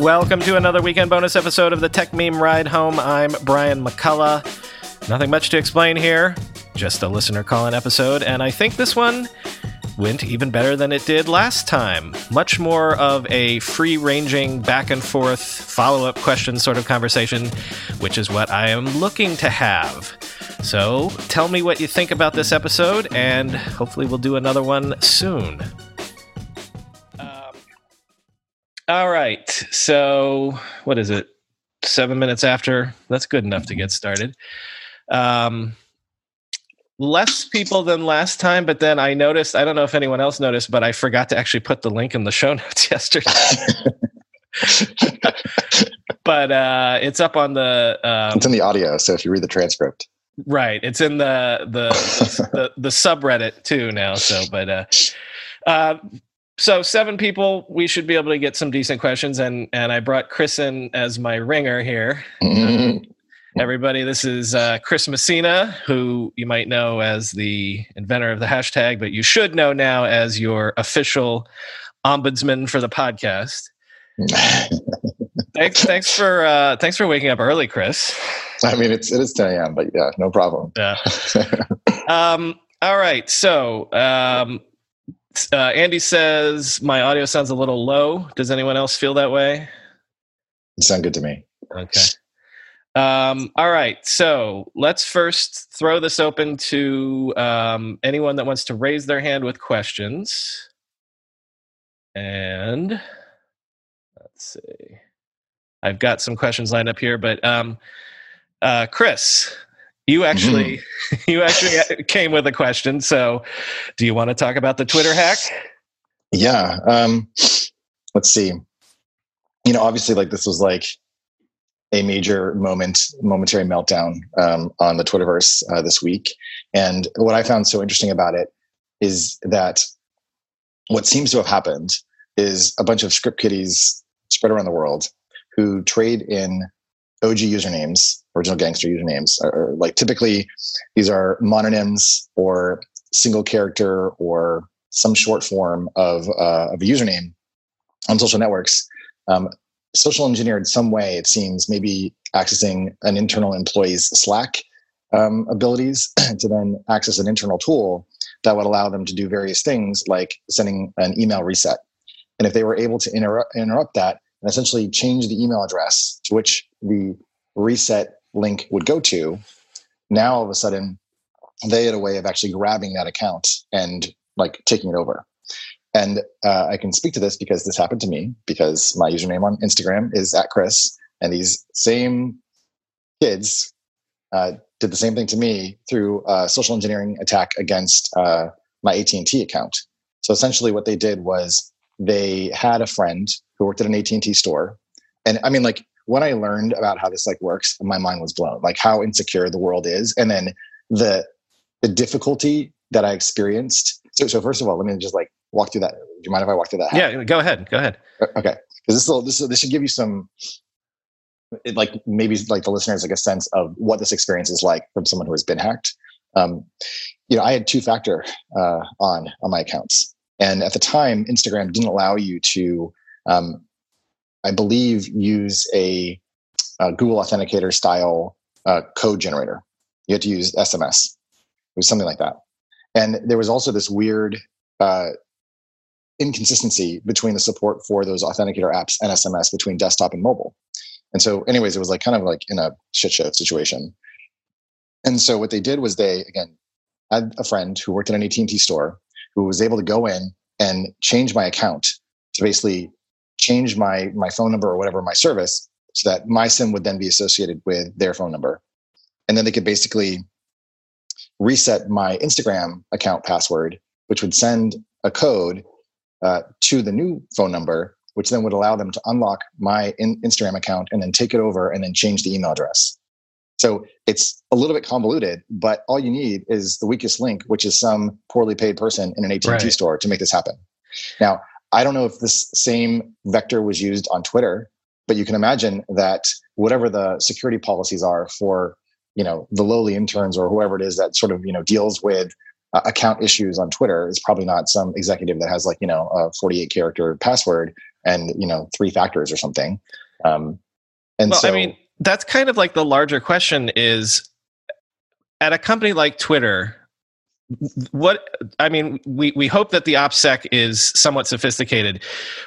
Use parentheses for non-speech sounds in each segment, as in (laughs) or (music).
Welcome to another weekend bonus episode of the Techmeme Ride Home. I'm Brian McCullough. Nothing much to explain here, just a listener call in episode, and I think this one went even better than it did last time. Much more of a free ranging, back and forth, follow up question sort of conversation, which is what I am looking to have. So tell me what you think about this episode, and hopefully we'll do another one soon. All right. So, what is it? Seven minutes after. That's good enough to get started. Um, less people than last time, but then I noticed, I don't know if anyone else noticed, but I forgot to actually put the link in the show (laughs) notes yesterday. (laughs) but uh, it's up on the. Um, it's in the audio, so if you read the transcript. Right. It's in the the the, the, subreddit too now. So, but uh, uh, so seven people, we should be able to get some decent questions, and and I brought Chris in as my ringer here. Mm-hmm. Everybody, this is uh, Chris Messina, who you might know as the inventor of the hashtag, but you should know now as your official ombudsman for the podcast. (laughs) thanks, thanks for uh, thanks for waking up early, Chris. I mean, it's it is ten a.m., but yeah, no problem. Yeah. (laughs) um, all right, so um, uh, Andy says my audio sounds a little low. Does anyone else feel that way? It sounds good to me. Okay. Um, all right, so let's first throw this open to um, anyone that wants to raise their hand with questions. And let's see. I've got some questions lined up here, but um, uh, Chris, you actually mm-hmm. (laughs) you actually came with a question. So, do you want to talk about the Twitter hack? Yeah. Um, let's see. You know, obviously, like this was like a major moment, momentary meltdown um, on the Twitterverse uh, this week. And what I found so interesting about it is that what seems to have happened is a bunch of script kiddies spread around the world who trade in OG usernames, original gangster usernames, are, like typically these are mononyms or single character or some short form of, uh, of a username on social networks. Um, social engineered some way, it seems, maybe accessing an internal employee's Slack um, abilities (clears throat) to then access an internal tool that would allow them to do various things like sending an email reset. And if they were able to interrupt, interrupt that and essentially change the email address to which the reset link would go to, now all of a sudden they had a way of actually grabbing that account and like taking it over. And uh, I can speak to this because this happened to me because my username on Instagram is at Chris, and these same kids uh, did the same thing to me through a social engineering attack against uh, my AT&T account. So essentially, what they did was they had a friend who worked at an AT&T store, and I mean, like when I learned about how this like works, my mind was blown. Like how insecure the world is, and then the the difficulty that I experienced. So, so first of all, let me just like walk through that. Do you mind if I walk through that? Yeah, go ahead. Go ahead. Okay, because this will this this should give you some, it, like maybe like the listeners like a sense of what this experience is like from someone who has been hacked. Um, you know, I had two factor uh, on on my accounts, and at the time, Instagram didn't allow you to, um, I believe, use a, a Google Authenticator style uh, code generator. You had to use SMS. It was something like that. And there was also this weird uh, inconsistency between the support for those authenticator apps and SMS between desktop and mobile. And so, anyways, it was like kind of like in a shit show situation. And so, what they did was they again had a friend who worked in an AT&T store who was able to go in and change my account to basically change my my phone number or whatever my service so that my sim would then be associated with their phone number and then they could basically reset my instagram account password which would send a code uh, to the new phone number, which then would allow them to unlock my in- Instagram account and then take it over and then change the email address. So it's a little bit convoluted, but all you need is the weakest link, which is some poorly paid person in an AT&T Right. store to make this happen. Now, I don't know if this same vector was used on Twitter, but you can imagine that whatever the security policies are for, you know, the lowly interns or whoever it is that sort of, you know, deals with uh, account issues on Twitter is probably not some executive that has like, you know, a 48 character password and, you know, three factors or something. Um, and well, so I mean, that's kind of like the larger question is at a company like Twitter, what I mean, we, we hope that the OPSEC is somewhat sophisticated,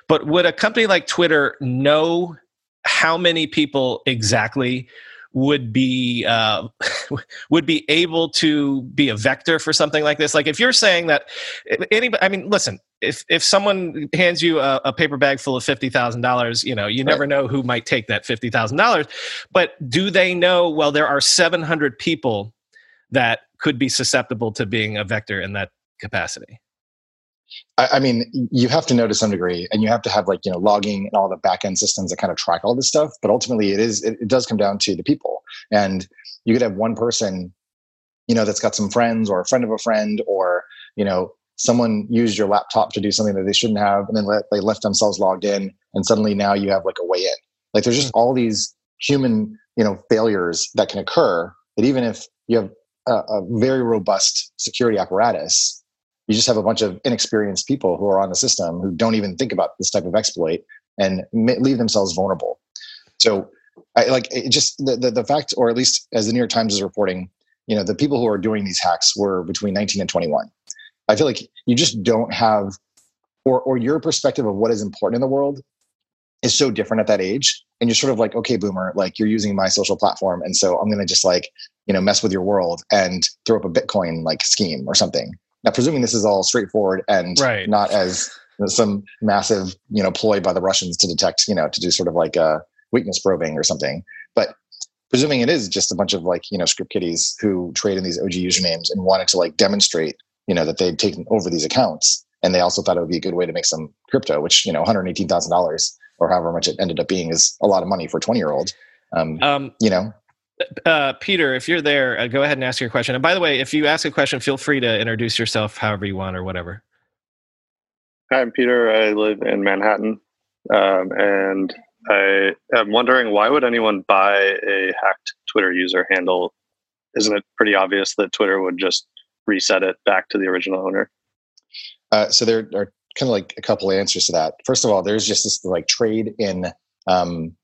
but would a company like Twitter know how many people exactly would be uh, (laughs) would be able to be a vector for something like this? Like if you're saying that anybody, I mean, listen, if if someone hands you a, a paper bag full of fifty thousand dollars, you know, you never know who might take that fifty thousand dollars. But do they know? Well, there are seven hundred people that could be susceptible to being a vector in that capacity. I, I mean, you have to know to some degree, and you have to have like you know logging and all the back end systems that kind of track all this stuff. But ultimately, it is it, it does come down to the people, and you could have one person, you know, that's got some friends or a friend of a friend, or you know, someone used your laptop to do something that they shouldn't have, and then let, they left themselves logged in, and suddenly now you have like a way in. Like there's just hmm. all these human you know failures that can occur. That even if you have a, a very robust security apparatus, you just have a bunch of inexperienced people who are on the system who don't even think about this type of exploit and leave themselves vulnerable. So, I like it just the, the the fact, or at least as the New York Times is reporting, you know, the people who are doing these hacks were between 19 and 21. I feel like you just don't have, or or your perspective of what is important in the world is so different at that age, and you're sort of like, okay, boomer, like you're using my social platform, and so I'm gonna just like you know mess with your world and throw up a Bitcoin like scheme or something. Now, presuming this is all straightforward and Right. not as you know, some massive, you know, ploy by the Russians to detect, you know, to do sort of like a weakness probing or something. But presuming it is just a bunch of like, you know, script kiddies who trade in these OG usernames and wanted to like demonstrate, you know, that they'd taken over these accounts. And they also thought it would be a good way to make some crypto, which, you know, $118,000 or however much it ended up being is a lot of money for a 20 year old. Um, Um, you know, uh, Peter, if you're there, uh, go ahead and ask your question. And by the way, if you ask a question, feel free to introduce yourself however you want or whatever. Hi, I'm Peter. I live in Manhattan, um, and I am wondering why would anyone buy a hacked Twitter user handle? Isn't it pretty obvious that Twitter would just reset it back to the original owner? Uh, so there are kind of like a couple answers to that. First of all, there's just this like trade in um,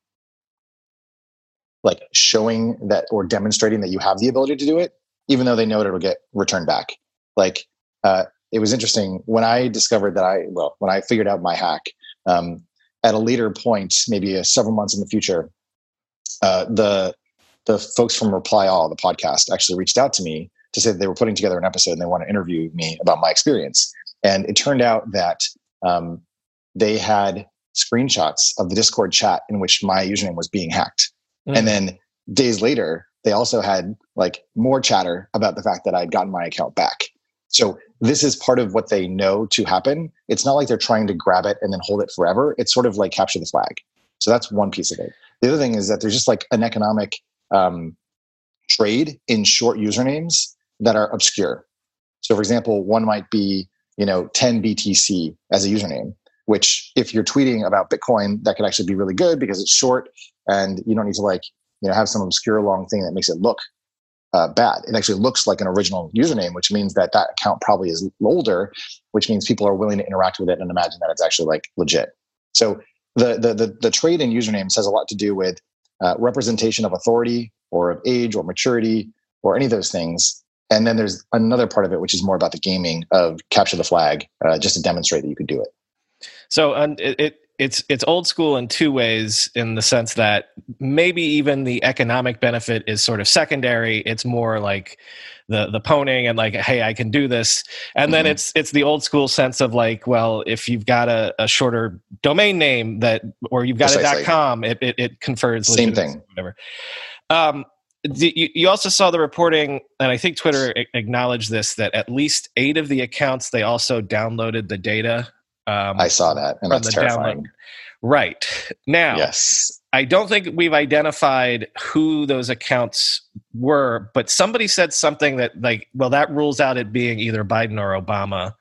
like showing that or demonstrating that you have the ability to do it, even though they know it'll get returned back. Like uh, it was interesting when I discovered that I well when I figured out my hack um, at a later point, maybe uh, several months in the future, uh, the the folks from Reply All, the podcast, actually reached out to me to say that they were putting together an episode and they want to interview me about my experience. And it turned out that um, they had screenshots of the Discord chat in which my username was being hacked. Mm. And then days later, they also had like more chatter about the fact that I'd gotten my account back. So this is part of what they know to happen. It's not like they're trying to grab it and then hold it forever. It's sort of like capture the flag. So that's one piece of it. The other thing is that there's just like an economic um, trade in short usernames that are obscure. So, for example, one might be you know 10 BTC as a username, which if you're tweeting about Bitcoin, that could actually be really good because it's short and you don't need to like you know have some obscure long thing that makes it look uh, bad. It actually looks like an original username, which means that that account probably is older, which means people are willing to interact with it and imagine that it's actually like legit. So the the the, the trade in usernames has a lot to do with uh, representation of authority or of age or maturity or any of those things. And then there's another part of it, which is more about the gaming of capture the flag, uh, just to demonstrate that you could do it. So um, it, it it's it's old school in two ways, in the sense that maybe even the economic benefit is sort of secondary. It's more like the the pwning and like, hey, I can do this, and then Mhm. it's it's the old school sense of like, well, if you've got a, a shorter domain name that, or you've got Precisely. a .com, it it, it confers Same thing. whatever. Um, you, also saw the reporting, and I think Twitter acknowledged this that at least eight of the accounts they also downloaded the data Um, I saw that, and that's terrifying. download. Right now, Yes. I don't think we've identified who those accounts were, but somebody said something that like, well, that rules out it being either Biden or Obama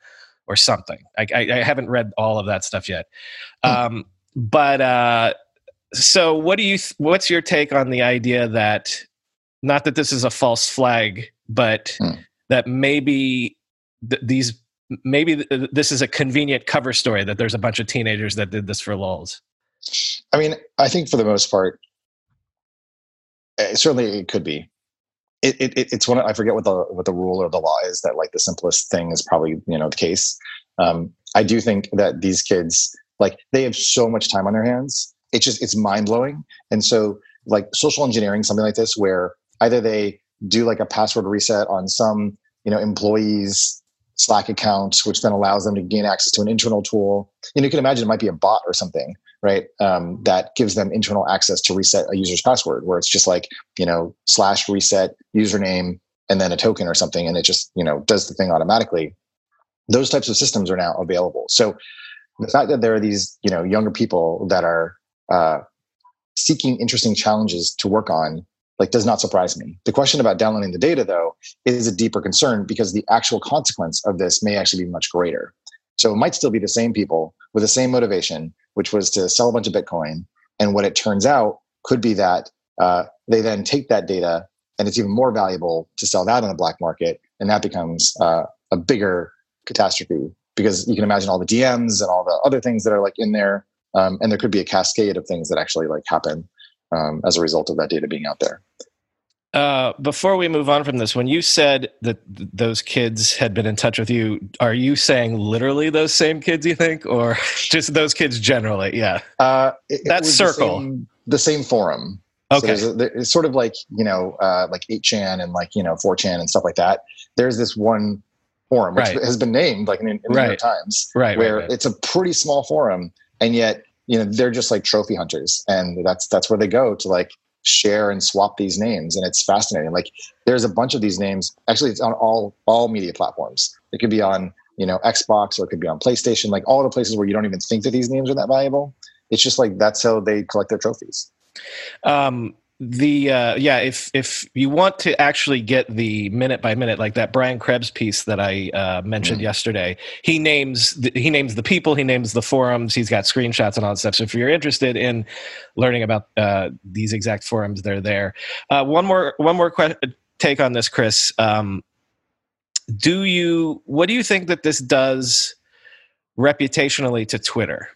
or something. I, I, I haven't read all of that stuff yet. Hmm. Um, but uh, so, what do you? Th- what's your take on the idea that not that this is a false flag, but Hmm. that maybe th- these maybe th- this is a convenient cover story that there's a bunch of teenagers that did this for lulz. I mean, I think for the most part, eh, certainly it could be. It, it, it- it's one. of- I forget what the what the rule or the law is that like the simplest thing is probably you know the case. Um, I do think that these kids like they have so much time on their hands. It's just it's mind blowing. And so like social engineering something like this where either they do like a password reset on some you know employees Slack account, which then allows them to gain access to an internal tool. Know, you can imagine it might be a bot or something right? Um, that gives them internal access to reset a user's password, where it's just like you know slash reset username and then a token or something, and it just you know does the thing automatically. Those types of systems are now available. So the fact that there are these you know younger people that are uh, seeking interesting challenges to work on like does not surprise me. The question about downloading the data though is a deeper concern because the actual consequence of this may actually be much greater. So it might still be the same people with the same motivation, which was to sell a bunch of Bitcoin. And what it turns out could be that uh, they then take that data and it's even more valuable to sell that on the black market. And that becomes uh, a bigger catastrophe because you can imagine all the DMs and all the other things that are like in there. Um, and there could be a cascade of things that actually like happen um, as a result of that data being out there. Uh, before we move on from this, when you said that th- those kids had been in touch with you, are you saying literally those same kids? You think, or (laughs) just those kids generally? Yeah. Uh, it- it That's was the circle. same- The same, forum. So Okay. there's a, it's sort of like you know, uh, like 8chan and like you know 4chan and stuff like that. There's this one forum which Right. has been named like in, in the New York Times, right. where right, right. it's a pretty small forum, and yet you know they're just like trophy hunters, and that's that's where they go to like share and swap these names, and it's fascinating. Like there's a bunch of these names. Actually, it's on all all media platforms. It could be on you know Xbox or it could be on PlayStation, like all the places where you don't even think that these names are that valuable. It's just like that's how they collect their trophies. um the uh yeah if if you want to actually get the minute by minute like that brian krebs piece that i uh mentioned Mm. yesterday he names the, he names the people he names the forums he's got screenshots and all that stuff. So if you're interested in learning about uh these exact forums they're there. Uh one more one more que- take on this chris. Um do you what do you think that this does reputationally to twitter?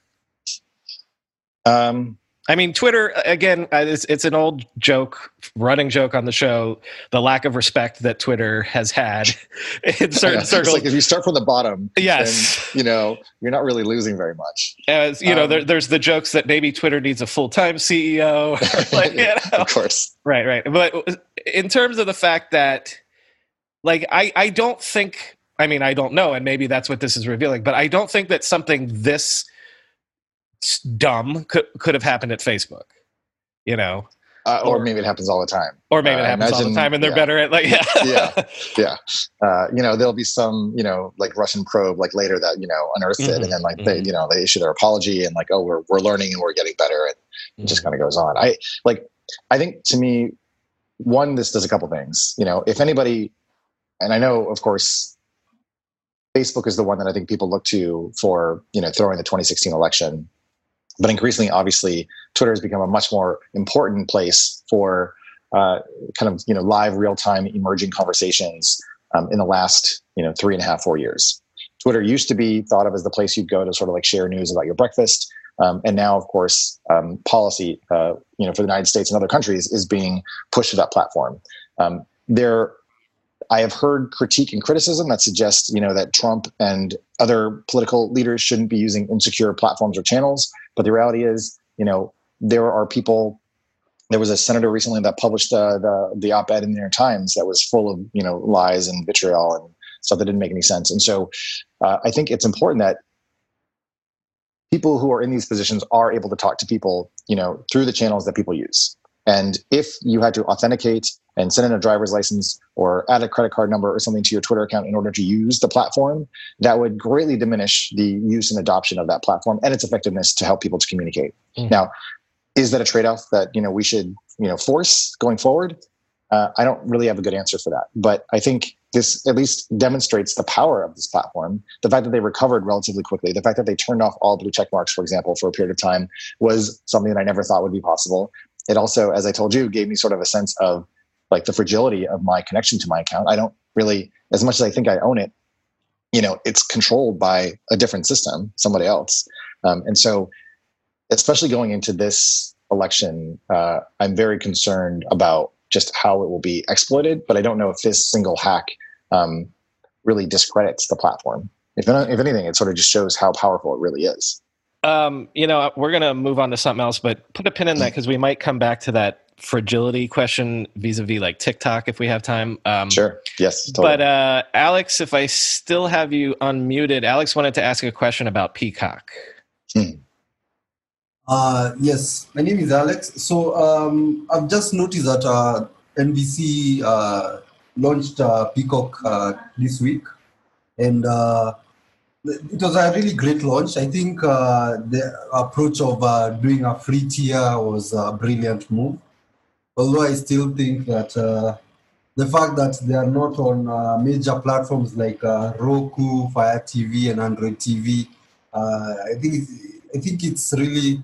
Um, I mean, Twitter again. uh, It's it's an old joke, running joke on the show. The lack of respect that Twitter has had (laughs) in certain it's circles. like if you start from the bottom, yes, then, you know you're not really losing very much. as you know, um, there, there's the jokes that maybe Twitter needs a full time CEO. (laughs) like, (laughs) you know. of course. Right, right. But in terms of the fact that, like, I I don't think. I mean, I don't know, and maybe that's what this is revealing. But I don't think that something this dumb could could have happened at Facebook. You know, Uh, or, Or- maybe it happens all the time. or maybe it Uh, happens all the time, and they're yeah. better at like (laughs) yeah, Yeah. Yeah. Uh, you know, there'll be some, you know, like Russian probe like later that, you know, unearthed it. Mhm, And then like they, mhm. you know, they issue their apology and like, oh, we're, we're learning and we're getting better. And it just kind of goes on. I like, I think to me, one, this does a couple things, you know, if anybody, and I know, of course, Facebook is the one that I think people look to for, you know, throwing the 2016 election. But increasingly, obviously, Twitter has become a much more important place for uh, kind of, you know, live, real time, emerging conversations um, in the last, you know, three and a half, four years. Twitter used to be thought of as the place you'd go to sort of like share news about your breakfast. Um, and now, of course, um, policy, uh, you know, for the United States and other countries is being pushed to that platform. Um, there, I have heard critique and criticism that suggests, you know, that Trump and other political leaders shouldn't be using insecure platforms or channels. But the reality is, you know, there are people. There was a senator recently that published the the, the op-ed in the New York Times that was full of, you know, lies and vitriol and stuff that didn't make any sense. And so, uh, I think it's important that people who are in these positions are able to talk to people, you know, through the channels that people use. And if you had to authenticate and send in a driver's license or add a credit card number or something to your Twitter account in order to use the platform, that would greatly diminish the use and adoption of that platform and its effectiveness to help people to communicate. Mm. Now, is that a trade-off that you know we should you know force going forward? Uh, I don't really have a good answer for that, but I think this at least demonstrates the power of this platform. The fact that they recovered relatively quickly, the fact that they turned off all blue check marks, for example, for a period of time, was something that I never thought would be possible. It also, as I told you, gave me sort of a sense of like the fragility of my connection to my account. I don't really, as much as I think I own it, you know, it's controlled by a different system, somebody else. Um, and so, especially going into this election, uh, I'm very concerned about just how it will be exploited. But I don't know if this single hack um, really discredits the platform. If, if anything, it sort of just shows how powerful it really is. Um, you know, we're going to move on to something else, but put a pin in that because we might come back to that fragility question vis-a-vis like TikTok if we have time. Um, sure. Yes. Totally. But uh, Alex, if I still have you unmuted, Alex wanted to ask a question about Peacock. Hmm. Uh, yes, my name is Alex. So um, I've just noticed that uh, NBC uh, launched uh, Peacock uh, this week, and uh, it was a really great launch. I think uh, the approach of uh, doing a free tier was a brilliant move. Although I still think that uh, the fact that they are not on uh, major platforms like uh, Roku, Fire TV, and Android TV, uh, I think I think it's really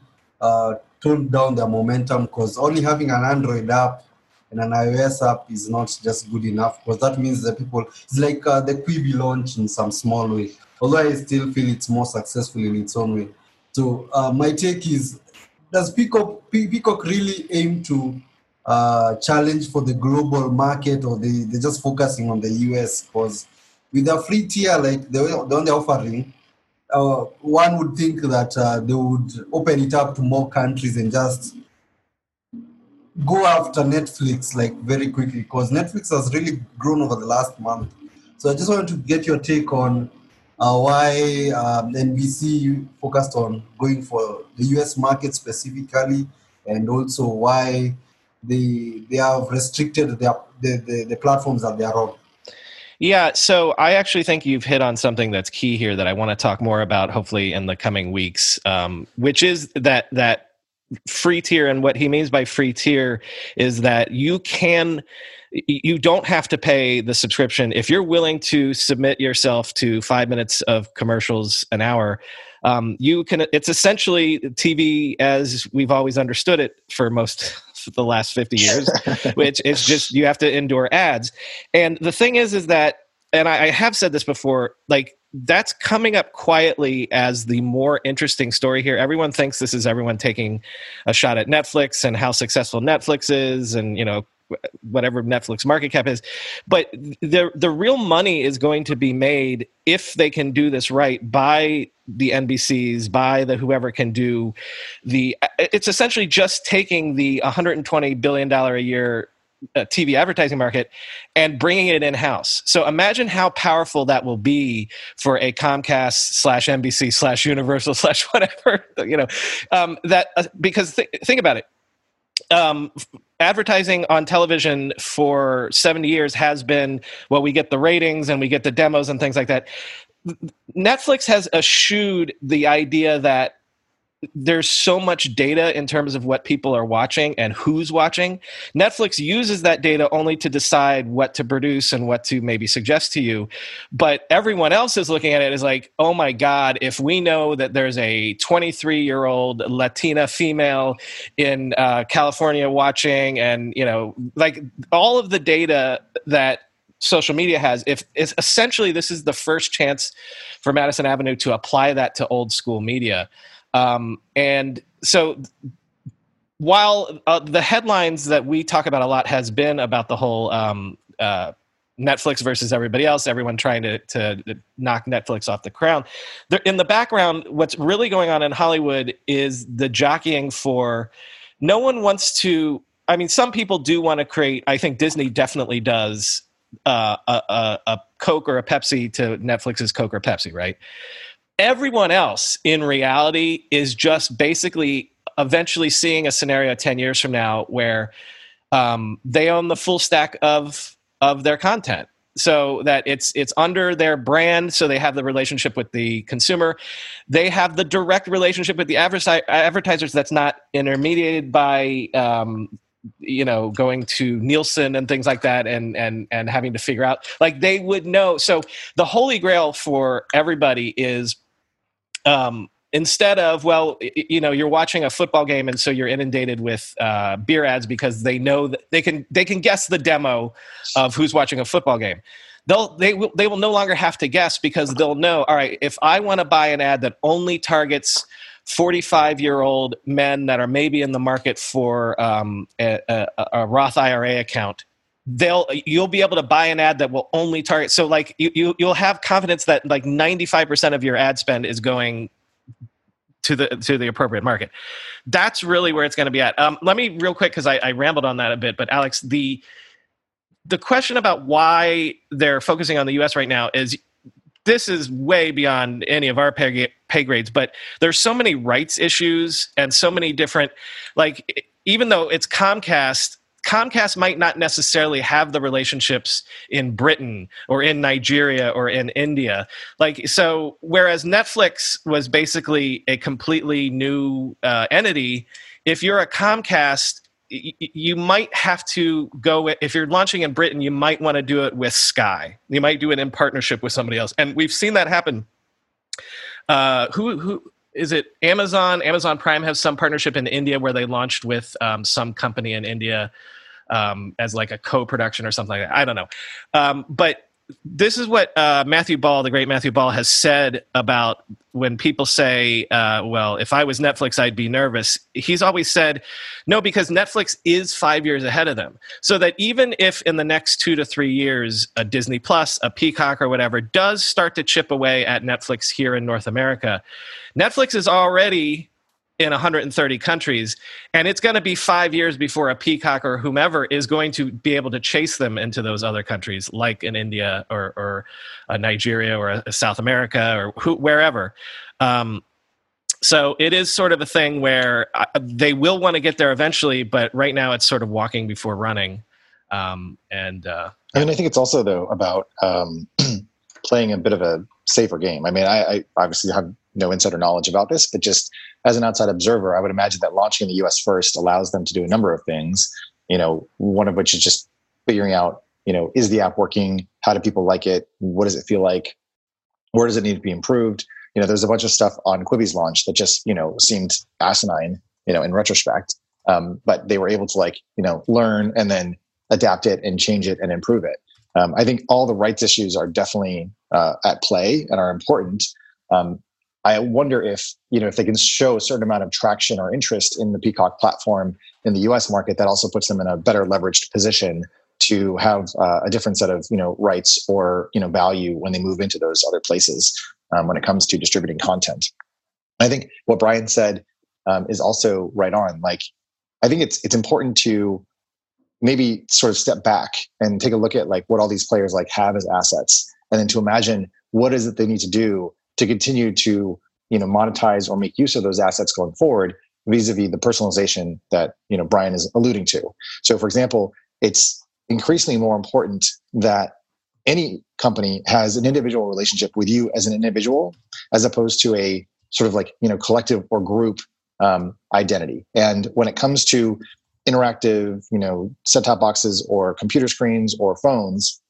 toned down their momentum because only having an Android app and an iOS app is not just good enough because that means that people it's like the Quibi launch in some small way. Although I still feel it's more successful in its own way. So uh, my take is: Does Peacock Peacock really aim to uh, challenge for the global market, or they they're just focusing on the US? Because with a free tier like the, the one they're offering, uh, one would think that uh, they would open it up to more countries and just go after Netflix like very quickly because Netflix has really grown over the last month. So I just wanted to get your take on why um, NBC focused on going for the US market specifically, and also why they they have restricted their, the, the, the platforms that they are on. Yeah, so I actually think you've hit on something that's key here that I want to talk more about, hopefully in the coming weeks, um, which is that that free tier and what he means by free tier is that you can you don't have to pay the subscription if you're willing to submit yourself to five minutes of commercials an hour um, you can it's essentially tv as we've always understood it for most of (laughs) the last 50 years (laughs) which is just you have to endure ads and the thing is is that and I, I have said this before like that's coming up quietly as the more interesting story here. Everyone thinks this is everyone taking a shot at Netflix and how successful Netflix is, and you know whatever Netflix market cap is. But the the real money is going to be made if they can do this right by the NBCs, by the whoever can do the. It's essentially just taking the 120 billion dollar a year uh, TV advertising market and bringing it in house. So imagine how powerful that will be for a Comcast slash NBC slash Universal (laughs) slash whatever you know. Um, that uh, because th- think about it. Um, advertising on television for 70 years has been well we get the ratings and we get the demos and things like that. Netflix has eschewed the idea that there's so much data in terms of what people are watching and who's watching. Netflix uses that data only to decide what to produce and what to maybe suggest to you. But everyone else is looking at it as like, oh my God, if we know that there's a 23 year old Latina female in uh, California watching, and, you know, like all of the data that social media has if essentially this is the first chance for madison avenue to apply that to old school media um, and so while uh, the headlines that we talk about a lot has been about the whole um, uh, Netflix versus everybody else, everyone trying to, to knock Netflix off the crown. There, in the background, what's really going on in Hollywood is the jockeying for no one wants to. I mean, some people do want to create, I think Disney definitely does uh, a, a, a Coke or a Pepsi to Netflix's Coke or Pepsi, right? Everyone else in reality is just basically eventually seeing a scenario 10 years from now where um, they own the full stack of of their content. So that it's it's under their brand so they have the relationship with the consumer. They have the direct relationship with the advertisers that's not intermediated by um, you know going to nielsen and things like that and and and having to figure out. Like they would know. So the holy grail for everybody is um instead of well you know you're watching a football game and so you're inundated with uh, beer ads because they know that they can they can guess the demo of who's watching a football game. They'll they will they will no longer have to guess because they'll know all right if i want to buy an ad that only targets 45 year old men that are maybe in the market for um, a, a, a roth ira account they'll you'll be able to buy an ad that will only target so like you, you you'll have confidence that like 95% of your ad spend is going to the to the appropriate market. That's really where it's going to be at. Um, let me real quick because I, I rambled on that a bit, but Alex, the the question about why they're focusing on the U.S. right now is this is way beyond any of our pay, pay grades, but there's so many rights issues and so many different like even though it's Comcast Comcast might not necessarily have the relationships in Britain or in Nigeria or in India. Like, so whereas Netflix was basically a completely new uh, entity, if you're a Comcast, you might have to go if you're launching in Britain, you might want to do it with Sky. You might do it in partnership with somebody else, and we've seen that happen. Uh, who who is it? Amazon Amazon Prime has some partnership in India where they launched with um, some company in India um, as like a co-production or something like that. I don't know, um, but this is what uh, Matthew Ball, the great Matthew Ball, has said about when people say, uh, well, if I was Netflix, I'd be nervous. He's always said, no, because Netflix is five years ahead of them. So that even if in the next two to three years, a Disney Plus, a Peacock, or whatever does start to chip away at Netflix here in North America, Netflix is already in 130 countries and it's going to be five years before a peacock or whomever is going to be able to chase them into those other countries like in india or, or nigeria or a south america or who, wherever. Um, so it is sort of a thing where uh, they will want to get there eventually but right now it's sort of walking before running. Um, and uh, i mean i think it's also though about um, (clears throat) playing a bit of a safer game i mean I, I obviously have no insider knowledge about this, but just as an outside observer, I would imagine that launching in the US first allows them to do a number of things, you know, one of which is just figuring out, you know, is the app working? How do people like it? What does it feel like? Where does it need to be improved? You know, there's a bunch of stuff on Quibi's launch that just, you know, seemed asinine, you know, in retrospect. Um, but they were able to like, you know, learn and then adapt it and change it and improve it. Um, I think all the rights issues are definitely uh, at play and are important. Um, I wonder if you know if they can show a certain amount of traction or interest in the Peacock platform in the U.S. market, that also puts them in a better leveraged position to have uh, a different set of you know rights or you know value when they move into those other places um, when it comes to distributing content. I think what Brian said um, is also right on. Like, I think it's it's important to maybe sort of step back and take a look at like what all these players like have as assets, and then to imagine what is it they need to do to continue to you know monetize or make use of those assets going forward vis-a-vis the personalization that you know brian is alluding to. So for example it's increasingly more important that any company has an individual relationship with you as an individual as opposed to a sort of like you know collective or group um, identity. And when it comes to interactive you know set-top boxes or computer screens or phones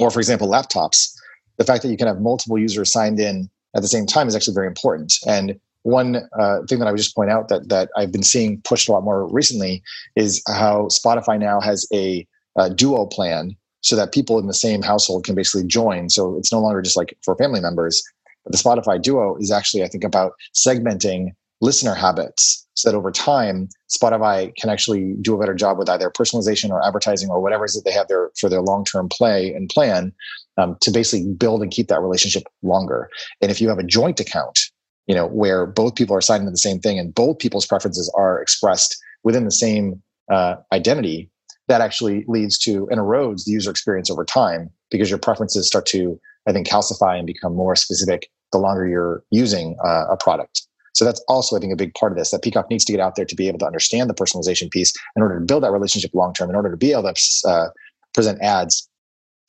or for example laptops the fact that you can have multiple users signed in at the same time is actually very important. And one uh, thing that I would just point out that that I've been seeing pushed a lot more recently is how Spotify now has a, a duo plan so that people in the same household can basically join. So it's no longer just like for family members. But the Spotify Duo is actually, I think, about segmenting listener habits so that over time spotify can actually do a better job with either personalization or advertising or whatever it is that they have there for their long-term play and plan um, to basically build and keep that relationship longer. And if you have a joint account you know where both people are signed into the same thing and both people's preferences are expressed within the same uh, identity that actually leads to and erodes the user experience over time because your preferences start to i think calcify and become more specific the longer you're using uh, a product So that's also, I think, a big part of this that Peacock needs to get out there to be able to understand the personalization piece in order to build that relationship long term, in order to be able to uh, present ads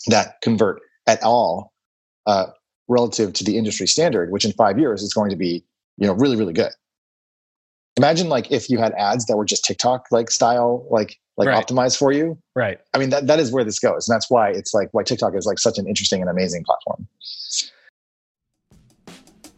that convert at all uh, relative to the industry standard, which in five years is going to be, you know, really, really good. Imagine like if you had ads that were just TikTok like style, like like Right. optimized for you. Right. I mean, that, that is where this goes. And that's why it's like why TikTok is like such an interesting and amazing platform.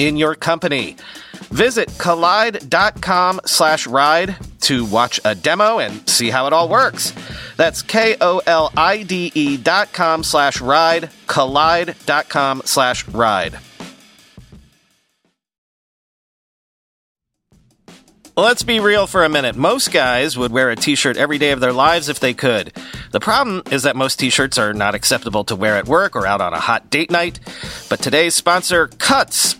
in your company. Visit kolide.com slash ride to watch a demo and see how it all works. That's K-O-L-I-D-E E dot com slash ride, kolide.com slash ride. Let's be real for a minute. Most guys would wear a t-shirt every day of their lives if they could. The problem is that most t-shirts are not acceptable to wear at work or out on a hot date night. But today's sponsor, Cuts,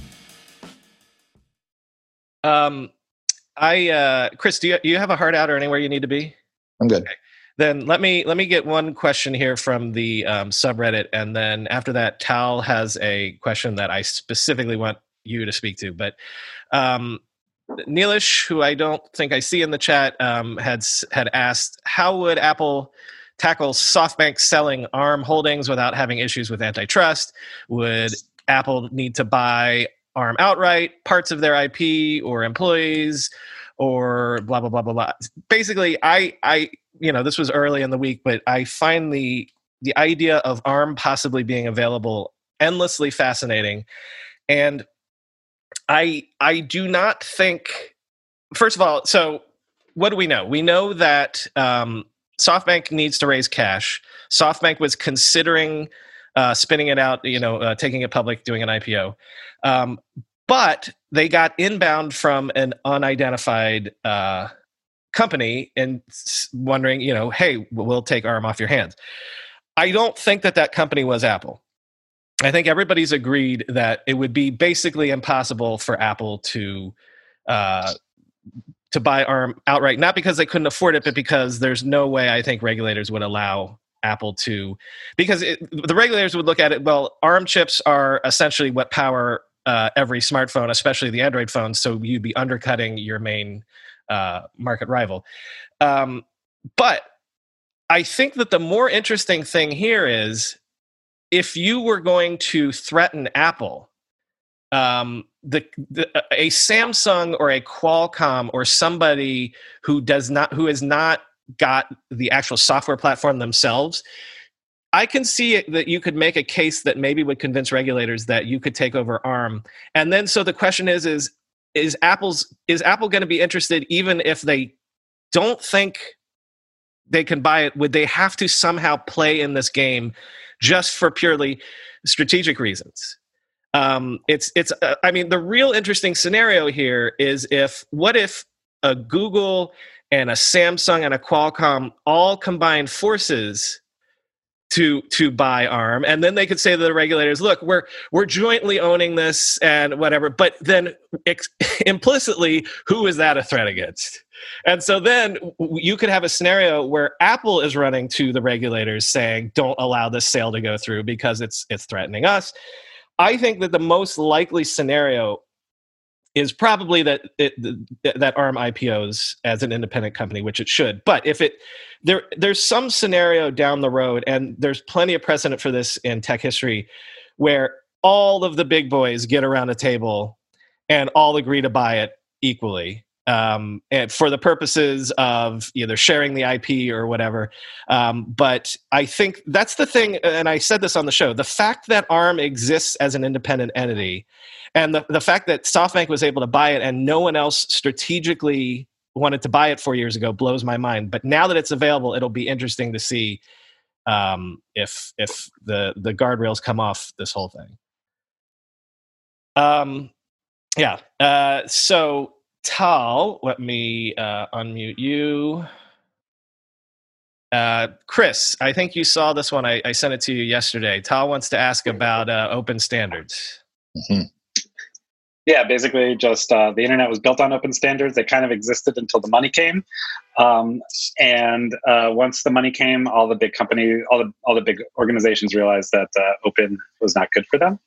Um, I, uh, Chris, do you, you have a heart out or anywhere you need to be? I'm good. Then let me let me get one question here from the um, subreddit, and then after that, Tal has a question that I specifically want you to speak to. But um, Neelish, who I don't think I see in the chat, um, had had asked, how would Apple tackle SoftBank selling ARM holdings without having issues with antitrust? Would Apple need to buy ARM outright, parts of their IP or employees? or blah blah blah blah blah. Basically, I I you know this was early in the week, but I find the the idea of ARM possibly being available endlessly fascinating, and I I do not think. First of all, so what do we know? We know that um, SoftBank needs to raise cash. SoftBank was considering uh, spinning it out, you know, uh, taking it public, doing an IPO. Um, but they got inbound from an unidentified uh, company and wondering, you know, hey, we'll take ARM off your hands. I don't think that that company was Apple. I think everybody's agreed that it would be basically impossible for Apple to uh, to buy ARM outright, not because they couldn't afford it, but because there's no way I think regulators would allow Apple to, because it, the regulators would look at it. Well, ARM chips are essentially what power uh, every smartphone, especially the Android phones. So you'd be undercutting your main uh, market rival. Um, but I think that the more interesting thing here is if you were going to threaten Apple, um, the, the a Samsung or a Qualcomm or somebody who does not who is not got the actual software platform themselves I can see that you could make a case that maybe would convince regulators that you could take over ARM. And then, so the question is, is is Apple's is Apple going to be interested even if they don't think they can buy it? Would they have to somehow play in this game just for purely strategic reasons? Um, it's it's. Uh, I mean, the real interesting scenario here is if what if a Google and a Samsung and a Qualcomm all combine forces to to buy arm. And then they could say to the regulators look we're we're jointly owning this and whatever but then ex- (laughs) implicitly who is that a threat against? And so then you could have a scenario where apple is running to the regulators saying don't allow this sale to go through because it's it's threatening us. I think that the most likely scenario is probably that it, that ARM IPOs as an independent company, which it should. But if it there there's some scenario down the road, and there's plenty of precedent for this in tech history, where all of the big boys get around a table and all agree to buy it equally. Um, and for the purposes of either sharing the IP or whatever. Um, but I think that's the thing, and I said this on the show the fact that ARM exists as an independent entity and the, the fact that SoftBank was able to buy it and no one else strategically wanted to buy it four years ago blows my mind. But now that it's available, it'll be interesting to see um, if if the the guardrails come off this whole thing. Um, yeah. Uh, so Tal, let me uh, unmute you. Uh, Chris, I think you saw this one. I, I, sent it to you yesterday. Tal wants to ask about uh, open standards. Mm-hmm. Yeah, basically, just uh, the internet was built on open standards. It kind of existed until the money came, um, and uh, once the money came, all the big company, all the all the big organizations realized that uh, open was not good for them,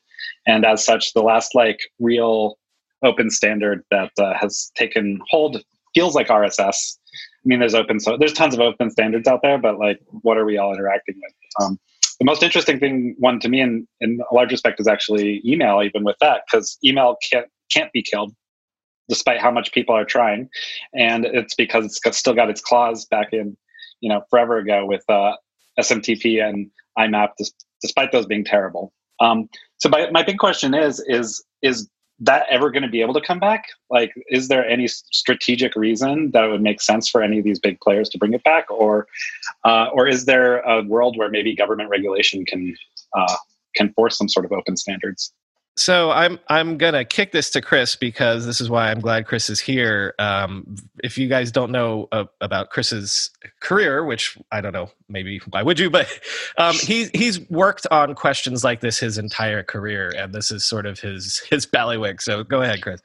and as such, the last like real open standard that uh, has taken hold feels like RSS. I mean, there's open so there's tons of open standards out there, but like, what are we all interacting with? Um, the most interesting thing one to me in, in a large respect is actually email even with that because email can't can't be killed despite how much people are trying. And it's because it's got, still got its claws back in you know forever ago with uh, smtp and imap despite those being terrible. Um, so my, my big question is is is that ever going to be able to come back? Like is there any strategic reason that it would make sense for any of these big players to bring it back? Or uh, or is there a world where maybe government regulation can uh, can force some sort of open standards so I'm I'm gonna kick this to Chris because this is why I'm glad Chris is here. Um, if you guys don't know uh, about Chris's career, which I don't know, maybe why would you? (laughs) But um, he's he's worked on questions like this his entire career, and this is sort of his his ballywick. So go ahead, Chris.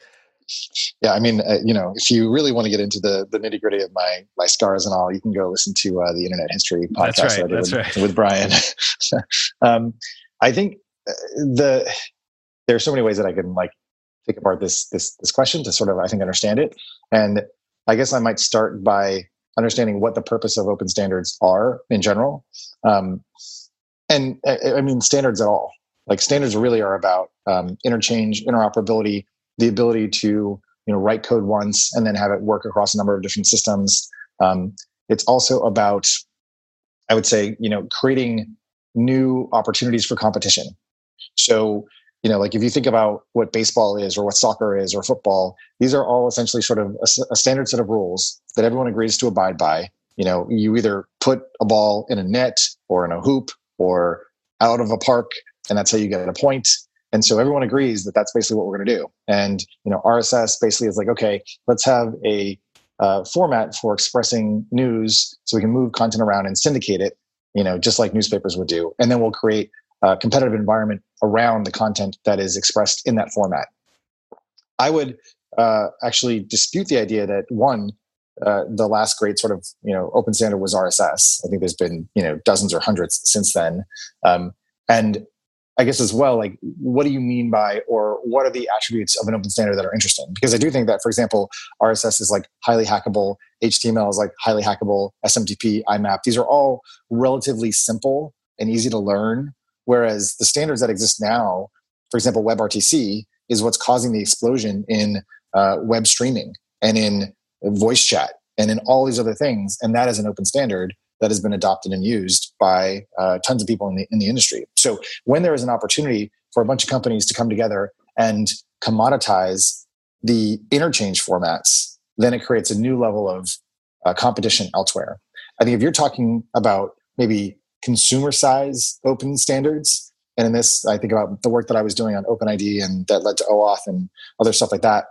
Yeah, I mean, uh, you know, if you really want to get into the the nitty gritty of my my scars and all, you can go listen to uh, the Internet History podcast that's right, that's with, right. with Brian. (laughs) um, I think uh, the there's so many ways that I can like take apart this this this question to sort of I think understand it. And I guess I might start by understanding what the purpose of open standards are in general. Um, and I mean standards at all. Like standards really are about um, interchange, interoperability, the ability to you know write code once and then have it work across a number of different systems. Um, it's also about, I would say, you know, creating new opportunities for competition. So you know like if you think about what baseball is or what soccer is or football these are all essentially sort of a, a, standard set of rules that everyone agrees to abide by. You know you either put a ball in a net or in a hoop or out of a park and that's how you get a point. And so everyone agrees that that's basically what we're going to do. And you know rss basically is like okay let's have a uh, format for expressing news so we can move content around and syndicate it you know just like newspapers would do. And then we'll create a competitive environment around the content that is expressed in that format. I would uh, actually dispute the idea that one, uh, the last great sort of you know open standard was RSS. I think there's been you know dozens or hundreds since then, um, and I guess as well, like what do you mean by or what are the attributes of an open standard that are interesting? Because I do think that, for example, RSS is like highly hackable, HTML is like highly hackable, SMTP, IMAP. These are all relatively simple and easy to learn Whereas the standards that exist now, for example, WebRTC, is what's causing the explosion in uh, web streaming and in voice chat and in all these other things. And that is an open standard that has been adopted and used by uh, tons of people in the, in the industry. So when there is an opportunity for a bunch of companies to come together and commoditize the interchange formats, then it creates a new level of uh, competition elsewhere. I think if you're talking about maybe consumer size open standards, and in this, I think about the work that I was doing on OpenID and that led to OAuth and other stuff like that.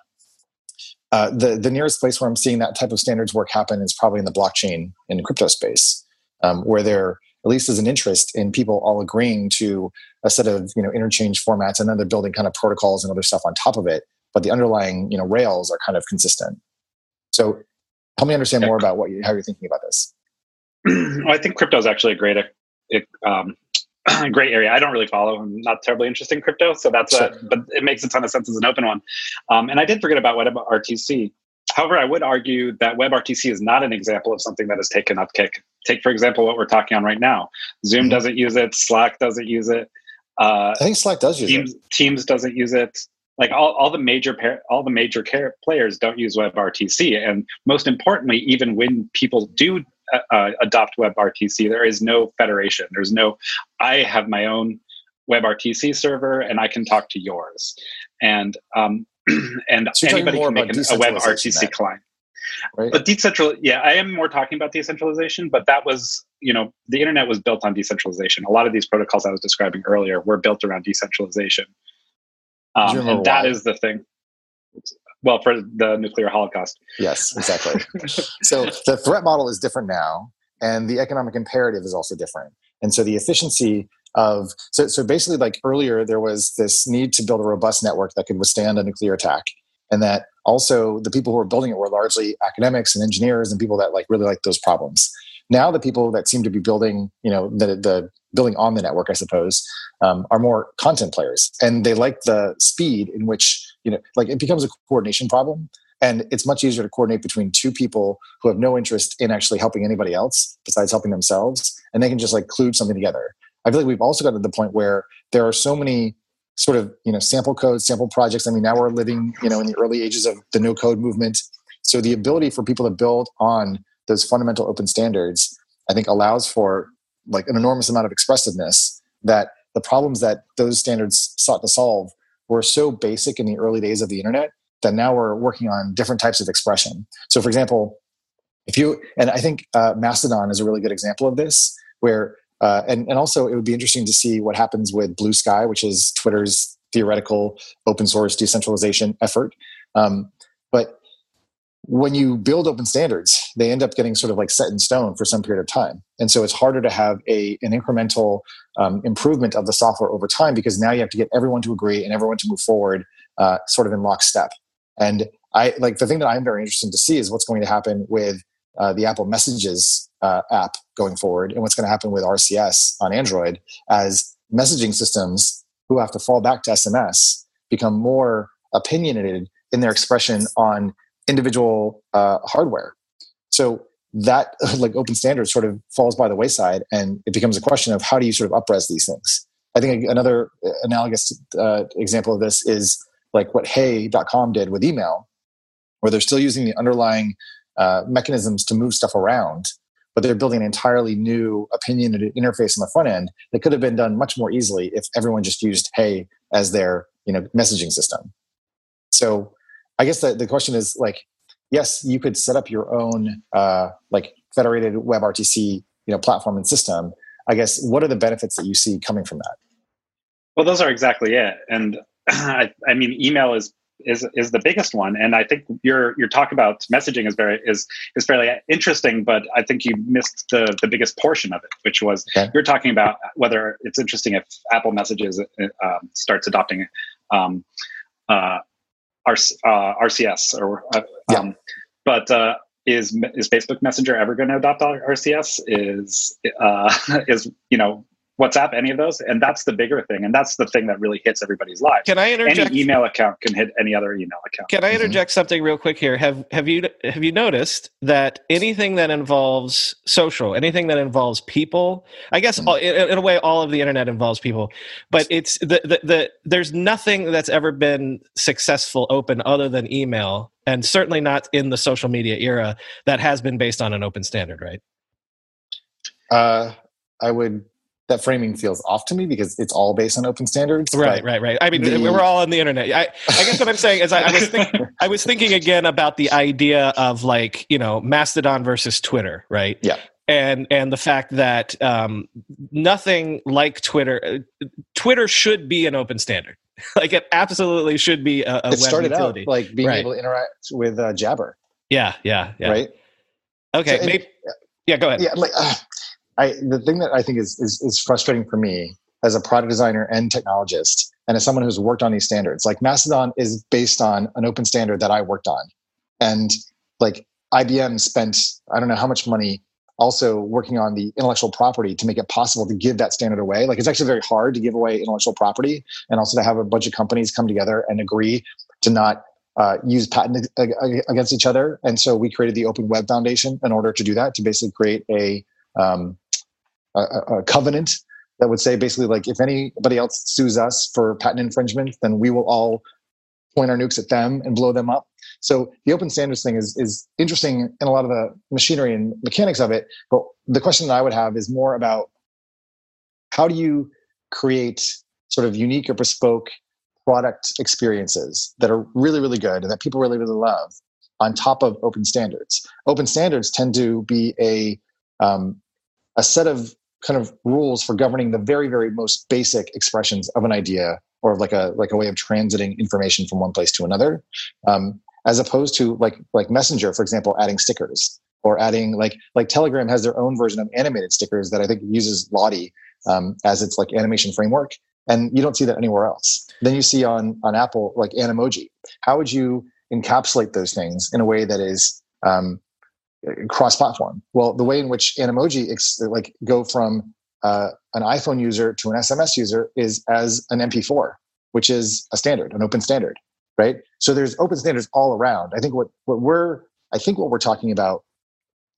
Uh, the the nearest place where I'm seeing that type of standards work happen is probably in the blockchain and crypto space, um, where there at least is an interest in people all agreeing to a set of you know interchange formats, and then they're building kind of protocols and other stuff on top of it. But the underlying you know rails are kind of consistent. So help me understand more about what you, how you're thinking about this. (clears throat) I think crypto is actually a great um, (clears throat) great area. I don't really follow. I'm not terribly interested in crypto, so that's sure. a. But it makes a ton of sense as an open one. Um, and I did forget about WebRTC. However, I would argue that WebRTC is not an example of something that has taken upkick. Take for example what we're talking on right now. Zoom mm-hmm. doesn't use it. Slack doesn't use it. Uh, I think Slack does use Teams, it. Teams doesn't use it. Like all, all the major par- all the major players don't use WebRTC, and most importantly, even when people do uh, uh adopt WebRTC, there is no federation. There's no, I have my own WebRTC server and I can talk to yours. And um, (clears throat) and so anybody can make an, a WebRTC client. Right. But decentral, yeah, I am more talking about decentralization, but that was, you know, the internet was built on decentralization. A lot of these protocols I was describing earlier were built around decentralization. Um, and that why? is the thing well for the nuclear holocaust. Yes exactly. (laughs) So the threat model is different now and the economic imperative is also different. And so the efficiency of so, so basically like earlier there was this need to build a robust network that could withstand a nuclear attack and that also the people who were building it were largely academics and engineers and people that like really like those problems. Now the people that seem to be building you know the, the building on the network i suppose um, are more content players and they like the speed in which you know like it becomes a coordination problem. And it's much easier to coordinate between two people who have no interest in actually helping anybody else besides helping themselves. And they can just like kludge something together. I feel like we've also got to the point where there are so many sort of you know sample codes sample projects. I mean now we're living you know in the early ages of the no code movement. So the ability for people to build on those fundamental open standards i think allows for like an enormous amount of expressiveness that the problems that those standards sought to solve were so basic in the early days of the internet that now we're working on different types of expression. So, for example, if you and I think uh, Mastodon is a really good example of this, where uh, and and also it would be interesting to see what happens with Blue Sky, which is Twitter's theoretical open source decentralization effort. Um, but when you build open standards, they end up getting sort of like set in stone for some period of time. And so it's harder to have a, an incremental um, improvement of the software over time because now you have to get everyone to agree and everyone to move forward uh, sort of in lockstep. And I like the thing that I'm very interested to see is what's going to happen with uh, the Apple Messages uh, app going forward and what's going to happen with RCS on Android as messaging systems who have to fall back to SMS become more opinionated in their expression on individual uh, hardware. So that (laughs) like open standard sort of falls by the wayside, and it becomes a question of how do you sort of upres these things. I think another uh, analogous uh, example of this is like what Hey.com did with email, where they're still using the underlying uh, mechanisms to move stuff around, but they're building an entirely new opinionated interface on the front end that could have been done much more easily if everyone just used Hey as their you know messaging system. So I guess the, the question is like, yes, you could set up your own uh, like federated WebRTC you know platform and system. I guess what are the benefits that you see coming from that? Well, those are exactly it. And (clears throat) I, I mean, email is is is the biggest one and i think your your talk about messaging is very is is fairly interesting but i think you missed the the biggest portion of it which was okay. you're talking about whether it's interesting if apple messages um, starts adopting um, uh, uh, RCS or uh, yeah. Um, but uh, is is Facebook Messenger ever going to adopt RCS? Is uh, (laughs) is you know WhatsApp, any of those, and that's the bigger thing, and that's the thing that really hits everybody's lives. Can I interject? Any email account can hit any other email account. Can I mm-hmm. interject mm-hmm. something real quick here? Have have you have you noticed that anything that involves social, anything that involves people, I guess mm-hmm. all, in, in, a way, all of the internet involves people, but it's the, the the there's nothing that's ever been successful open other than email, and certainly not in the social media era that has been based on an open standard, right? Uh, I would that framing feels off to me because it's all based on open standards. Right, right, right. I mean, the- we're all on the internet. I, I guess what I'm saying is, I, I was think, I was thinking again about the idea of like you know Mastodon versus Twitter, right? Yeah. And and the fact that um, nothing like Twitter, uh, Twitter should be an open standard. (laughs) like it absolutely should be a, a web It started utility. out like being Right. able to interact with uh, Jabber, yeah, yeah, yeah. right? Okay, So maybe, yeah. Go ahead. yeah like uh, i the thing that i think is, is is frustrating for me as a product designer and technologist and as someone who's worked on these standards like mastodon is based on an open standard that i worked on and like ibm spent i don't know how much money also working on the intellectual property to make it possible to give that standard away like it's actually very hard to give away intellectual property and also to have a bunch of companies come together and agree to not uh, use patent ag- ag- against each other. And so we created the Open Web Foundation in order to do that, to basically create a, um, a, a- covenant that would say basically like if anybody else sues us for patent infringement, then we will all point our nukes at them and blow them up. So the open standards thing is is interesting in a lot of the machinery and mechanics of it. But the question that I would have is more about how do you create sort of unique or bespoke product experiences that are really, really good and that people really, really love on top of open standards. Open standards tend to be a um, a set of kind of rules for governing the very, very most basic expressions of an idea or like a like a way of transiting information from one place to another, um, as opposed to like like Messenger, for example, adding stickers or adding like like Telegram has their own version of animated stickers that I think uses Lottie um, as its like animation framework and you don't see that anywhere else. Then you see on on apple like animoji how would you encapsulate those things in a way that is um, cross platform well the way in which animoji ex- like go from uh, an iphone user to an sms user is as an mp4 which is a standard an open standard right? So there's open standards all around. I think what what we're i think what we're talking about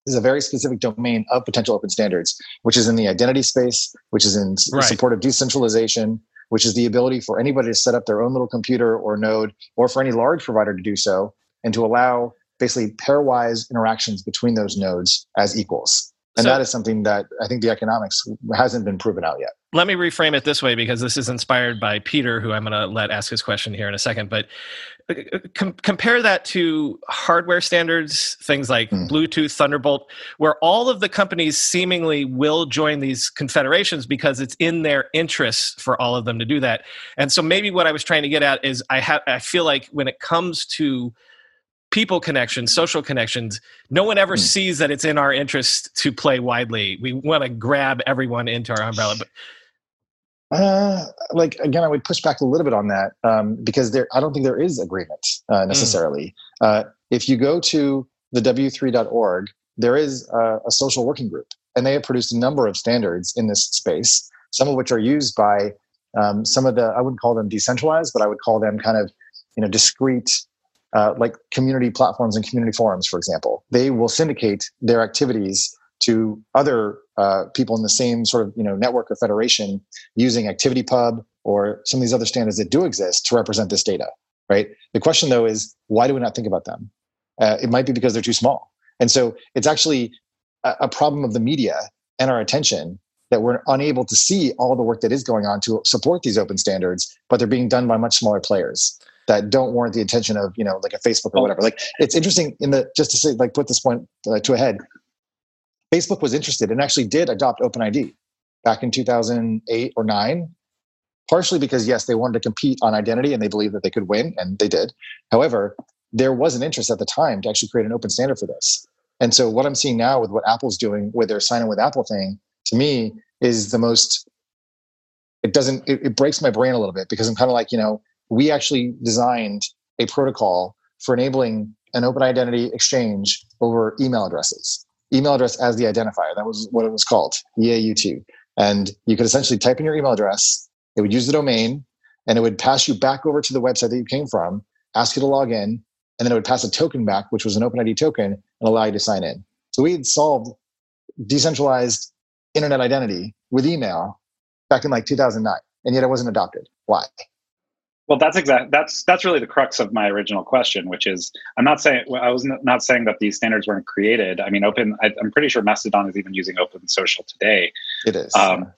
is a very specific domain of potential open standards, which is in the identity space, which is in Right. support of decentralization, which is the ability for anybody to set up their own little computer or node, or for any large provider to do so, and to allow basically pairwise interactions between those nodes as equals. And So- that is something that I think the economics hasn't been proven out yet. let me reframe it this way because this is inspired by Peter, who I'm going to let ask his question here in a second. But uh, com- compare that to hardware standards, things like Hmm. Bluetooth, Thunderbolt, where all of the companies seemingly will join these confederations because it's in their interests for all of them to do that. And so maybe what I was trying to get at is I have I feel like when it comes to people connections, social connections, no one ever Hmm. sees that it's in our interest to play widely. We want to grab everyone into our umbrella. But Uh, like again, I would push back a little bit on that um, because there, I don't think there is agreement uh, necessarily. Uh, if you go to the w3.org, there is a, a social working group, and they have produced a number of standards in this space. Some of which are used by um, some of the I wouldn't call them decentralized, but I would call them kind of you know discrete. Uh, like community platforms and community forums, for example, they will syndicate their activities to other uh, people in the same sort of you know network or federation using ActivityPub or some of these other standards that do exist to represent this data, right? The question though is why do we not think about them? Uh, it might be because they're too small, and so it's actually a, a problem of the media and our attention that we're unable to see all the work that is going on to support these open standards, but they're being done by much smaller players that don't warrant the attention of you know like a Facebook or whatever. Like it's interesting in the just to say like put this point uh, to a head. Facebook was interested and actually did adopt OpenID back in 2008 or 9 partially because yes they wanted to compete on identity and they believed that they could win and they did however there was an interest at the time to actually create an open standard for this and so what i'm seeing now with what apple's doing with their sign in with apple thing to me is the most it doesn't it, it breaks my brain a little bit because i'm kind of like you know we actually designed a protocol for enabling an open identity exchange over email addresses. Email address as the identifier that was what it was called EAUT and you could essentially type in your email address it would use the domain and it would pass you back over to the website that you came from ask you to log in and then it would pass a token back which was an openid token and allow you to sign in. So we had solved decentralized internet identity with email back in like 2009 and yet it wasn't adopted. Why Well, that's exact. That's that's really the crux of my original question, which is I'm not saying I was not saying that these standards weren't created. I mean, open. I, I'm pretty sure Mastodon is even using Open Social today. it is Um,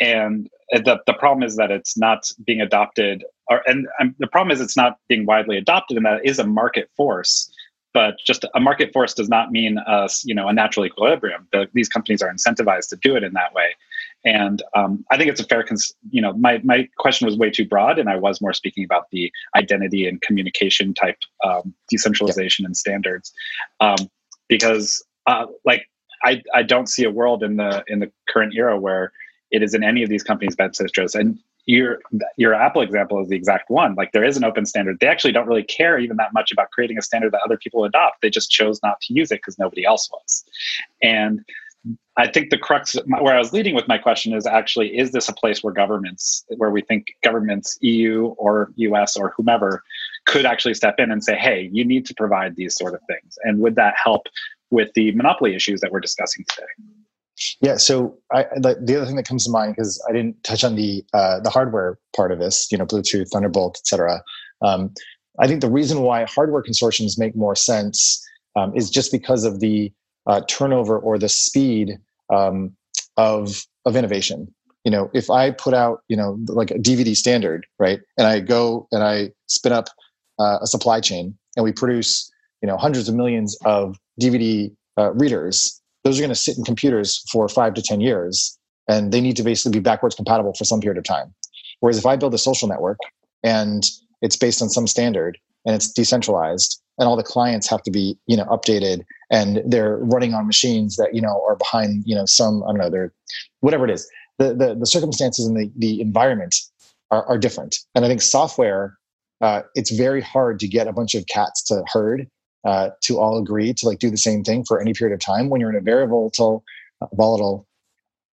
and the, the problem is that it's not being adopted or and um, the problem is it's not being widely adopted and that is a market force but just a market force does not mean us you know a natural equilibrium the, these companies are incentivized to do it in that way and um, i think it's a fair cons- you know my, my question was way too broad and i was more speaking about the identity and communication type um, decentralization and standards um, because uh, like I, I don't see a world in the in the current era where it is in any of these companies' best interest. And your your Apple example is the exact one. Like there is an open standard. They actually don't really care even that much about creating a standard that other people adopt. They just chose not to use it because nobody else was. And I think the crux where I was leading with my question is actually is this a place where governments, where we think governments, EU or US or whomever, could actually step in and say, hey, you need to provide these sort of things? And would that help with the monopoly issues that we're discussing today? Yeah. So I, the, the other thing that comes to mind because I didn't touch on the uh, the hardware part of this, you know, Bluetooth, Thunderbolt, etc. Um, I think the reason why hardware consortiums make more sense um, is just because of the uh, turnover or the speed um, of of innovation. You know, if I put out, you know, like a DVD standard, right, and I go and I spin up uh, a supply chain, and we produce, you know, hundreds of millions of DVD uh, readers those are going to sit in computers for five to 10 years and they need to basically be backwards compatible for some period of time. Whereas if I build a social network and it's based on some standard and it's decentralized and all the clients have to be, you know, updated and they're running on machines that, you know, are behind, you know, some, I don't know, they're whatever it is. The, the, the circumstances and the, the environment are, are different. And I think software, uh, it's very hard to get a bunch of cats to herd uh, to all agree to like do the same thing for any period of time when you're in a very volatile, uh, volatile,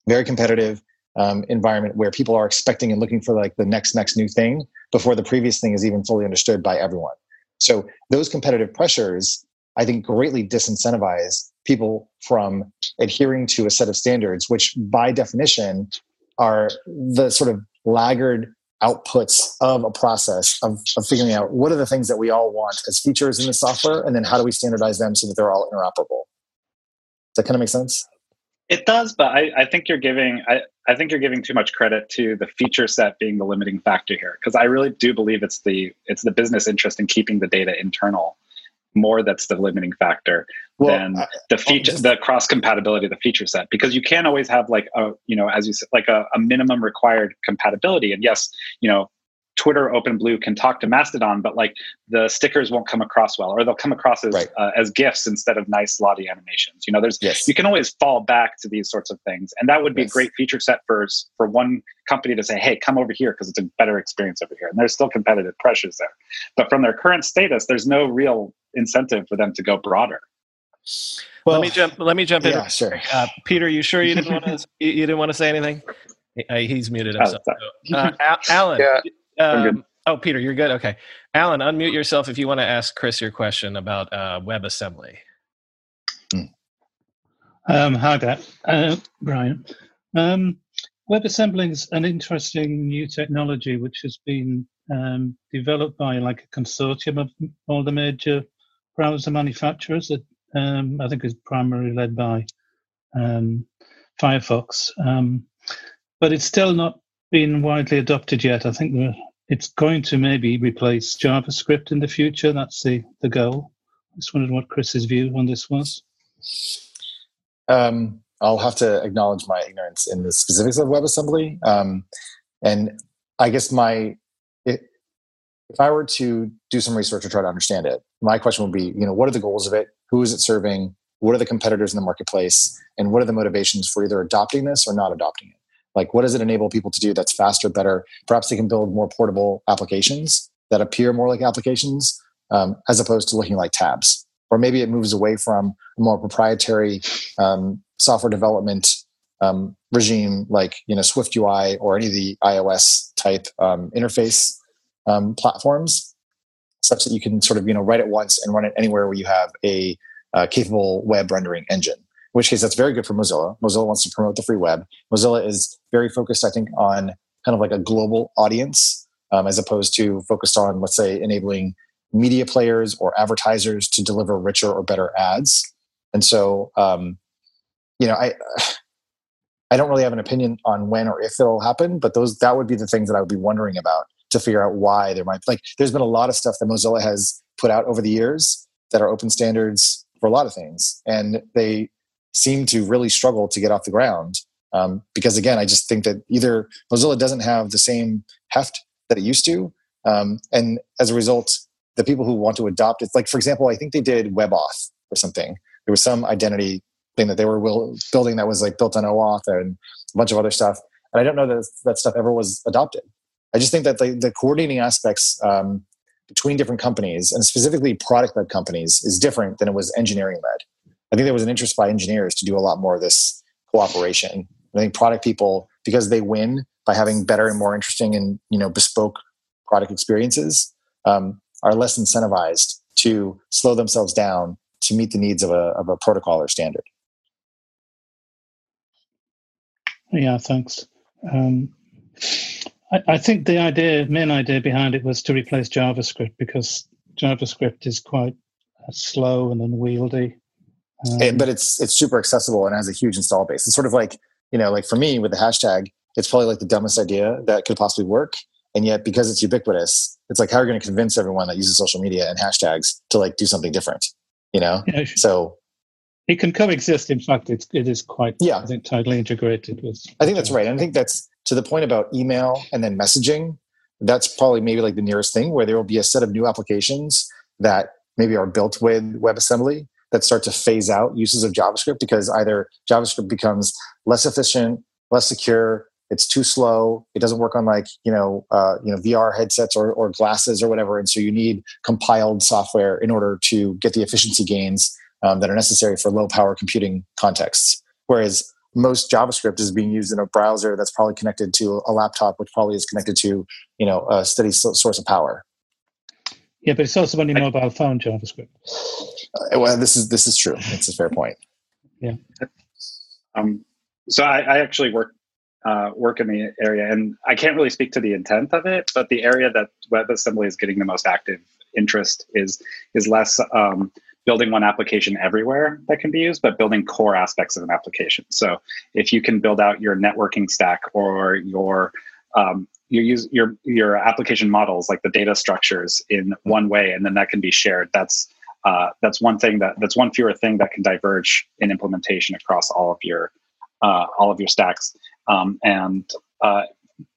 very competitive um, environment where people are expecting and looking for like the next next new thing before the previous thing is even fully understood by everyone. So those competitive pressures, I think, greatly disincentivize people from adhering to a set of standards, which by definition are the sort of laggard outputs of a process of, of figuring out what are the things that we all want as features in the software and then how do we standardize them so that they're all interoperable does that kind of make sense it does but i, I think you're giving I, I think you're giving too much credit to the feature set being the limiting factor here because i really do believe it's the it's the business interest in keeping the data internal more that's the limiting factor well, than the feature just, the cross compatibility of the feature set because you can't always have like a you know as you said like a, a minimum required compatibility. And yes you know Twitter OpenBlue can talk to Mastodon, but like the stickers won't come across well, or they'll come across as right. uh, as GIFs instead of nice Lottie animations. You know, there's yes. you can always fall back to these sorts of things, and that would be yes. a great feature set for for one company to say, "Hey, come over here because it's a better experience over here." And there's still competitive pressures there, but from their current status, there's no real incentive for them to go broader. Well, let me jump. Let me jump yeah, in. Sure. Uh, Peter, you sure you didn't want to? (laughs) You, you, didn't want to say anything? Uh, he's muted oh, himself. Uh, Alan, yeah. Um, oh, Peter, you're good. Okay, Alan, unmute yourself if you want to ask Chris your question about uh, WebAssembly. Hmm. Um, hi there, uh, Brian. Um, WebAssembly is an interesting new technology which has been um, developed by like a consortium of all the major browser manufacturers. That um, I think is primarily led by um, Firefox, um, but it's still not been widely adopted yet. I think it's going to maybe replace JavaScript in the future. That's the, the goal. I just wondered what Chris's view on this was. Um, I'll have to acknowledge my ignorance in the specifics of WebAssembly. Um, and I guess my, it, if I were to do some research or try to understand it, my question would be, you know, what are the goals of it? Who is it serving? What are the competitors in the marketplace? And what are the motivations for either adopting this or not adopting it? Like, what does it enable people to do that's faster, better? Perhaps they can build more portable applications that appear more like applications um, as opposed to looking like tabs. Or maybe it moves away from a more proprietary um, software development um, regime like you know Swift UI or any of the iOS type um, interface um, platforms, such that you can sort of you know write it once and run it anywhere where you have a uh, capable web rendering engine in which case that's very good for Mozilla. Mozilla wants to promote the free web. Mozilla is very focused, I think, on kind of like a global audience um, as opposed to focused on, let's say, enabling media players or advertisers to deliver richer or better ads. And so, um, you know, I (sighs) I don't really have an opinion on when or if it'll happen, but those that would be the things that I would be wondering about to figure out why there might like there's been a lot of stuff that Mozilla has put out over the years that are open standards for a lot of things, and they seem to really struggle to get off the ground um, because again, I just think that either Mozilla doesn't have the same heft that it used to, um, and as a result, the people who want to adopt it, like for example, I think they did WebAuth or something. There was some identity thing that they were will, building that was like built on OAuth and a bunch of other stuff. And I don't know that that stuff ever was adopted. I just think that the, the coordinating aspects um, between different companies and specifically product led companies is different than it was engineering led. I think there was an interest by engineers to do a lot more of this cooperation. I think product people, because they win by having better and more interesting and you know bespoke product experiences, um, are less incentivized to slow themselves down to meet the needs of a, of a protocol or standard. Yeah, thanks. Um, I, I, think the idea, main idea behind it was to replace JavaScript because JavaScript is quite uh, slow and unwieldy. Um, but it's it's super accessible and has a huge install base. It's sort of like you know, like for me with the hashtag, it's probably like the dumbest idea that could possibly work. And yet, because it's ubiquitous, it's like how are you going to convince everyone that uses social media and hashtags to like do something different? You know, yeah, so it can coexist. In fact, it's it is quite yeah, I think tightly integrated with. I think that's right. And I think that's to the point about email and then messaging. That's probably maybe like the nearest thing where there will be a set of new applications that maybe are built with WebAssembly that start to phase out uses of JavaScript because either JavaScript becomes less efficient, less secure, it's too slow, it doesn't work on like you know uh, you know VR headsets or, or glasses or whatever, and so you need compiled software in order to get the efficiency gains um, that are necessary for low power computing contexts. Whereas most JavaScript is being used in a browser that's probably connected to a laptop, which probably is connected to you know a steady source of power. Yeah, but it's also on your mobile phone JavaScript. Uh, well, this is this is true. It's a fair point. Yeah. Um, so I, I actually work uh, work in the area, and I can't really speak to the intent of it, but the area that WebAssembly is getting the most active interest is is less um, building one application everywhere that can be used, but building core aspects of an application. So if you can build out your networking stack or your um, you use your your application models like the data structures in one way and then that can be shared. That's uh, that's one thing that that's one fewer thing that can diverge in implementation across all of your uh, all of your stacks. Um, and uh,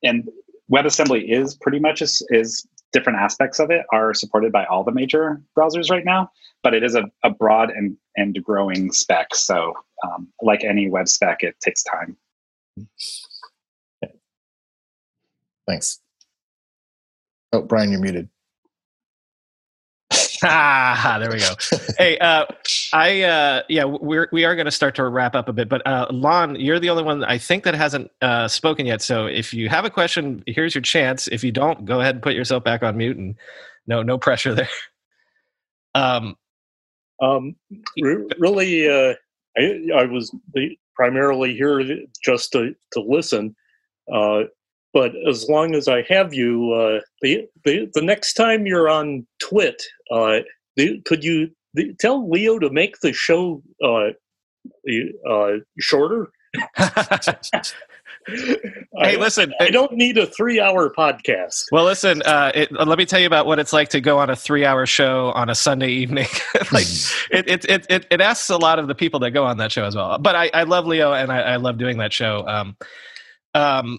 and WebAssembly is pretty much is, is different aspects of it are supported by all the major browsers right now but it is a, a broad and and growing spec. So um, like any web spec it takes time Thanks. Oh, Brian, you're muted. (laughs) ah, there we go. hey, uh, I uh, yeah, we're we are going to start to wrap up a bit, but uh, Lon, you're the only one I think that hasn't uh, spoken yet. So if you have a question, here's your chance. If you don't, go ahead and put yourself back on mute, and no no pressure there. (laughs) Um, um, re- really, uh, I I was primarily here just to to listen. Uh, but as long as I have you, uh, the, the, the next time you're on TWiT, uh, the, could you the, tell Leo to make the show uh, uh shorter? (laughs) hey, I, listen. I don't need a three-hour podcast. Well, listen. Uh, it, let me tell you about what it's like to go on a three-hour show on a Sunday evening. (laughs) like it, it, it, it, it asks a lot of the people that go on that show as well. But I, I love Leo, and I, I love doing that show. Um, um,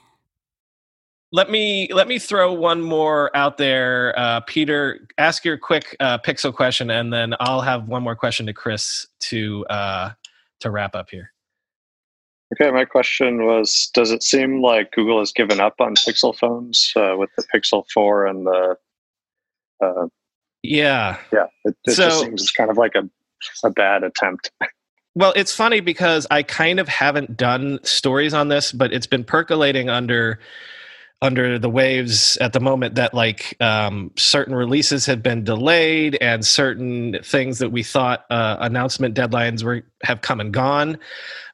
Let me let me throw one more out there, uh, Peter. Ask your quick uh, pixel question, and then I'll have one more question to Chris to uh, to wrap up here. Okay, my question was: Does it seem like Google has given up on Pixel phones uh, with the Pixel Four and the? Uh, yeah, yeah. It, it So- just seems kind of like a a bad attempt. (laughs) Well, it's funny because I kind of haven't done stories on this, but it's been percolating under under the waves at the moment that like um, certain releases have been delayed and certain things that we thought uh, announcement deadlines were have come and gone,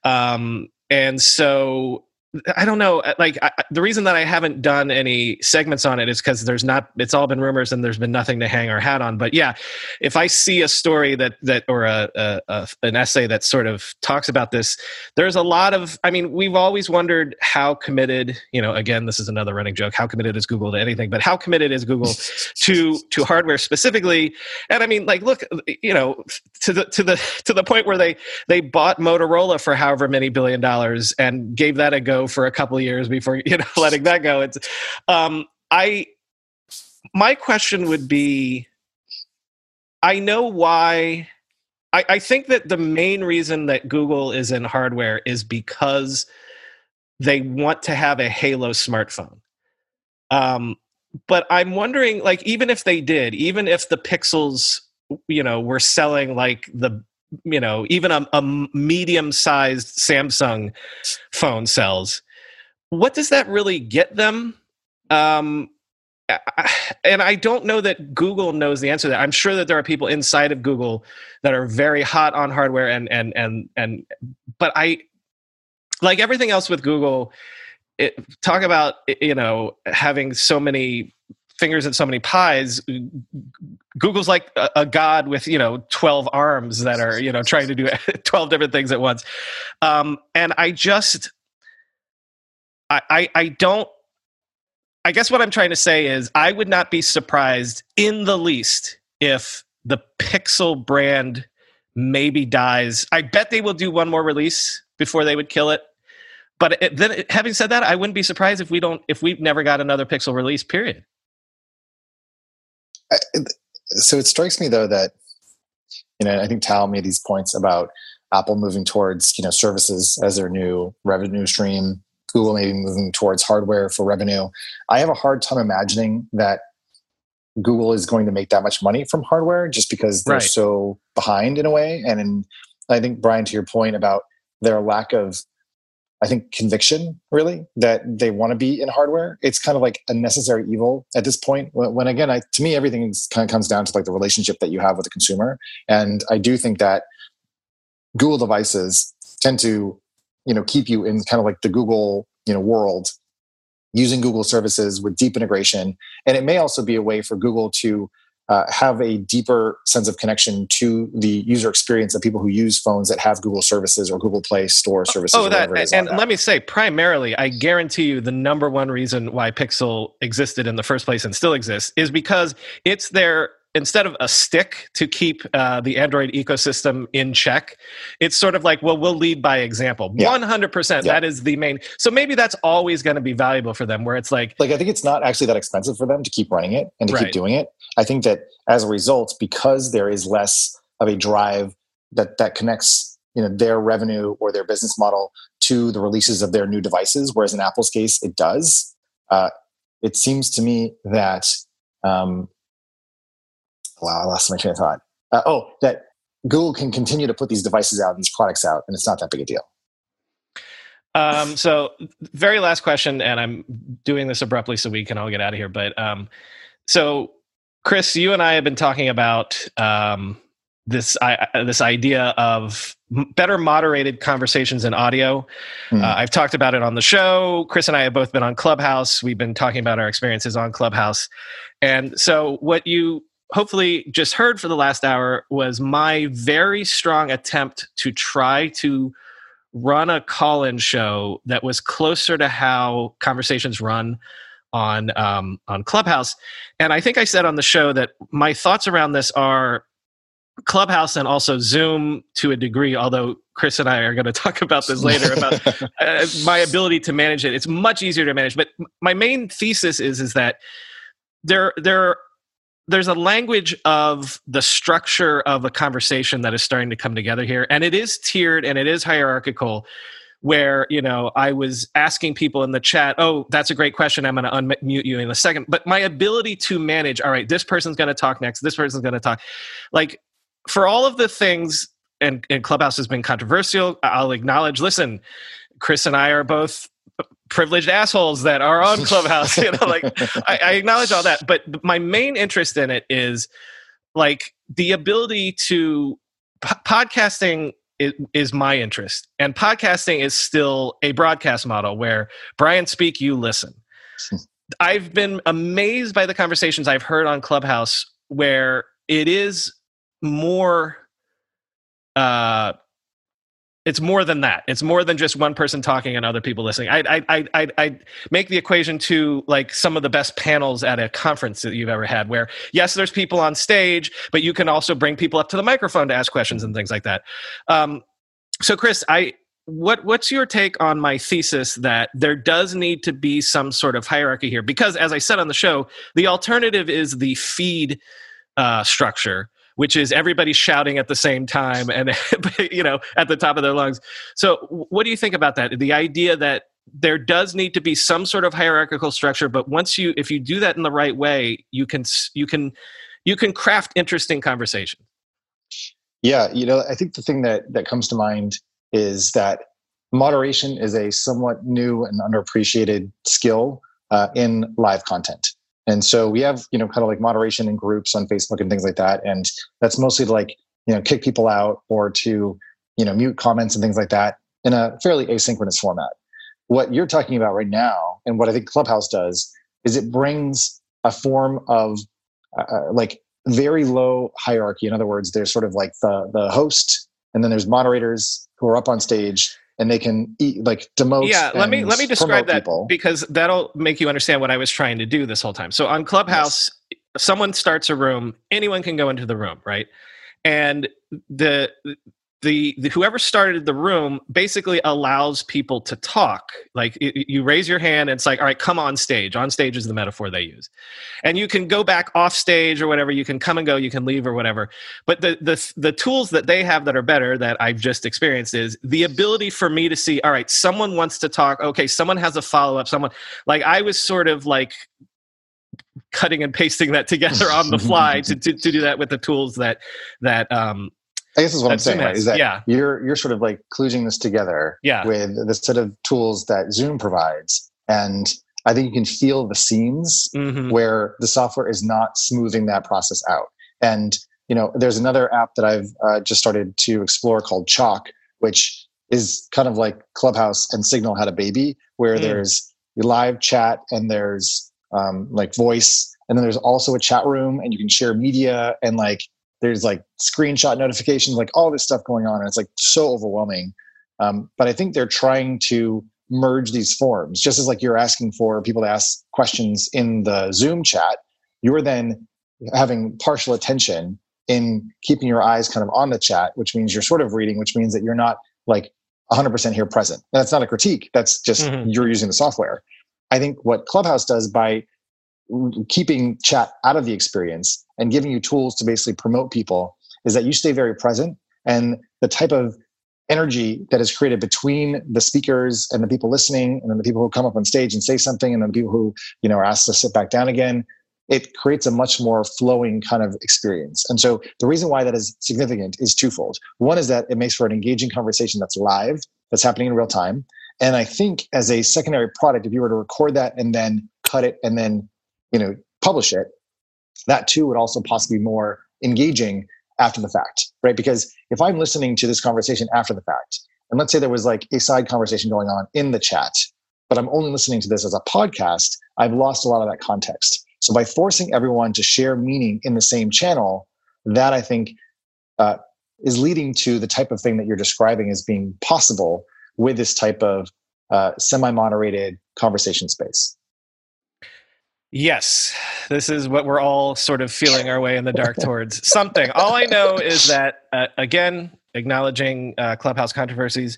um, and so I don't know. uh, Like I, I- the reason that I haven't done any segments on it is because there's not. It's all been rumors and there's been nothing to hang our hat on. But yeah, if I see a story that that or a, a, a an essay that sort of talks about this, there's a lot of. I mean, we've always wondered how committed. You know, again, this is another running joke. How committed is Google to anything? But how committed is Google (laughs) to to hardware specifically? And I mean, like, look, you know, to the to the to the point where they they bought Motorola for however many billion dollars and gave that a go for a couple years before (laughs) you know letting that go. It's um, I my question would be I know why. I, I think that the main reason that Google is in hardware is because they want to have a Halo smartphone. Um, but I'm wondering, like, even if they did, even if the Pixels, you know, were selling like the, you know, even a, a medium-sized Samsung phone sells, what does that really get them? Um, and I don't know that Google knows the answer to that. I'm sure that there are people inside of Google that are very hot on hardware and and and and but I like everything else with Google it, talk about you know having so many fingers and so many pies Google's like a, a god with you know 12 arms that are you know trying to do (laughs) 12 different things at once um and I just I, I, I don't I guess what I'm trying to say is I would not be surprised in the least if the Pixel brand maybe dies. I bet they will do one more release before they would kill it. But it, then, having said that, I wouldn't be surprised if we don't if we've never got another Pixel release. Period. I, so it strikes me though that you know I think Tal made these points about Apple moving towards you know services as their new revenue stream. Google maybe moving towards hardware for revenue. I have a hard time imagining that Google is going to make that much money from hardware just because they're Right. so behind in a way. And in, I think Brian, to your point about their lack of, I think conviction really that they want to be in hardware. It's kind of like a necessary evil at this point. When, when again, I, to me, everything kind of comes down to like the relationship that you have with the consumer. And I do think that Google devices tend to, you know, keep you in kind of like the Google, you know, world using Google services with deep integration. And it may also be a way for Google to uh, have a deeper sense of connection to the user experience of people who use phones that have Google services or Google Play Store services. Oh, that whatever it is and that. let me say, primarily, I guarantee you, the number one reason why Pixel existed in the first place and still exists is because it's their instead of a stick to keep uh, the Android ecosystem in check, it's sort of like, well, we'll lead by example. Yeah. One hundred percent. Yeah. That is the main. So maybe that's always going to be valuable for them. Where it's like, like I think it's not actually that expensive for them to keep running it and to Right. keep doing it. I think that as a result, because there is less of a drive that that connects you know their revenue or their business model to the releases of their new devices, whereas in Apple's case it does. Uh, it seems to me that um, wow, I lost my train of thought. Uh, oh, that Google can continue to put these devices out, and these products out, and it's not that big a deal. Um, so, very last question, and I'm doing this abruptly so we can all get out of here. But um, so, Chris, you and I have been talking about um, this I, this idea of better moderated conversations in audio. Mhm. Uh, I've talked about it on the show. Chris and I have both been on Clubhouse. We've been talking about our experiences on Clubhouse, and so what you hopefully just heard for the last hour was my very strong attempt to try to run a call-in show that was closer to how conversations run on um, on Clubhouse. And I think I said on the show that my thoughts around this are Clubhouse and also Zoom to a degree, although Chris and I are going (laughs) to talk about this later about (laughs) uh, my ability to manage it. It's much easier to manage. But my main thesis is is that there there there's a language of the structure of a conversation that is starting to come together here, and it is tiered and it is hierarchical. Where you know I was asking people in the chat, "Oh, that's a great question. I'm going to unmute you in a second. But my ability to manage, all right, this person's going to talk next. This person's going to talk. Like for all of the things, and, and Clubhouse has been controversial. I'll acknowledge. Listen, Chris and I are both privileged assholes that are on (laughs) Clubhouse. you know, like I, I acknowledge all that, but my main interest in it is like the ability to p- podcasting is, is, my interest, and podcasting is still a broadcast model where Brian speak, you listen. I've been amazed by the conversations I've heard on Clubhouse where it is more uh it's more than that. It's more than just one person talking and other people listening. I I I I make the equation to like some of the best panels at a conference that you've ever had, where yes, there's people on stage, but you can also bring people up to the microphone to ask questions and things like that. Um, so, Chris, I what what's your take on my thesis that there does need to be some sort of hierarchy here? Because as I said on the show, the alternative is the feed uh, structure which is everybody shouting at the same time and (laughs) you know at the top of their lungs. So what do you think about that? The idea that there does need to be some sort of hierarchical structure, but once you if you do that in the right way, you can you can you can craft interesting conversation. Yeah, you know, I think the thing that that comes to mind is that moderation is a somewhat new and underappreciated skill uh, in live content. And so we have, you know, kind of like moderation in groups on Facebook and things like that. And that's mostly to like, you know, kick people out or to, you know, mute comments and things like that in a fairly asynchronous format. What you're talking about right now, and what I think Clubhouse does, is it brings a form of uh, uh like very low hierarchy. In other words, there's sort of like the the host, and then there's moderators who are up on stage, and they can eat, like demote. Yeah, let me let me describe that people. because that'll make you understand what I was trying to do this whole time. So on Clubhouse, yes. someone starts a room, anyone can go into the room, right? And the the, the, whoever started the room basically allows people to talk. Like it, you raise your hand and it's like all right come on stage. On stage is the metaphor they use. And you can go back off stage or whatever you can come and go you can leave or whatever. But the the the tools that they have that are better that I've just experienced is the ability for me to see all right someone wants to talk. Okay someone has a follow up someone like I was sort of like cutting and pasting that (laughs) together on the fly (laughs) to, to, to do that with the tools that that um I guess is what I'm saying, right? Is that yeah. you're you're sort of like kludging this together yeah. with the set of tools that Zoom provides. And I think you can feel the seams mm-hmm. where the software is not smoothing that process out. And you know, there's another app that I've uh, just started to explore called Chalk, which is kind of like Clubhouse and Signal had a baby, where mm. there's live chat and there's um, like voice, and then there's also a chat room, and you can share media and like there's like screenshot notifications, like all this stuff going on. And it's like so overwhelming. Um, but I think they're trying to merge these forms, just as like you're asking for people to ask questions in the Zoom chat, you're then having partial attention in keeping your eyes kind of on the chat, which means you're sort of reading, which means that you're not like 100% here present. And that's not a critique. That's just mm-hmm. you're using the software. I think what Clubhouse does by keeping chat out of the experience and giving you tools to basically promote people is that you stay very present and the type of energy that is created between the speakers and the people listening and then the people who come up on stage and say something and then the people who you know are asked to sit back down again it creates a much more flowing kind of experience. And so the reason why that is significant is twofold. One is that it makes for an engaging conversation that's live that's happening in real time. And i think as a secondary product if you were to record that and then cut it and then you know publish it that too would also possibly be more engaging after the fact right? Because if i'm listening to this conversation after the fact and let's say there was like a side conversation going on in the chat but i'm only listening to this as a podcast i've lost a lot of that context. So by forcing everyone to share meaning in the same channel that i think uh, is leading to the type of thing that you're describing as being possible with this type of uh, semi-moderated conversation space Yes, this is what we're all sort of feeling our way in the dark (laughs) towards. Something. All I know is that, uh, again, acknowledging uh, Clubhouse controversies,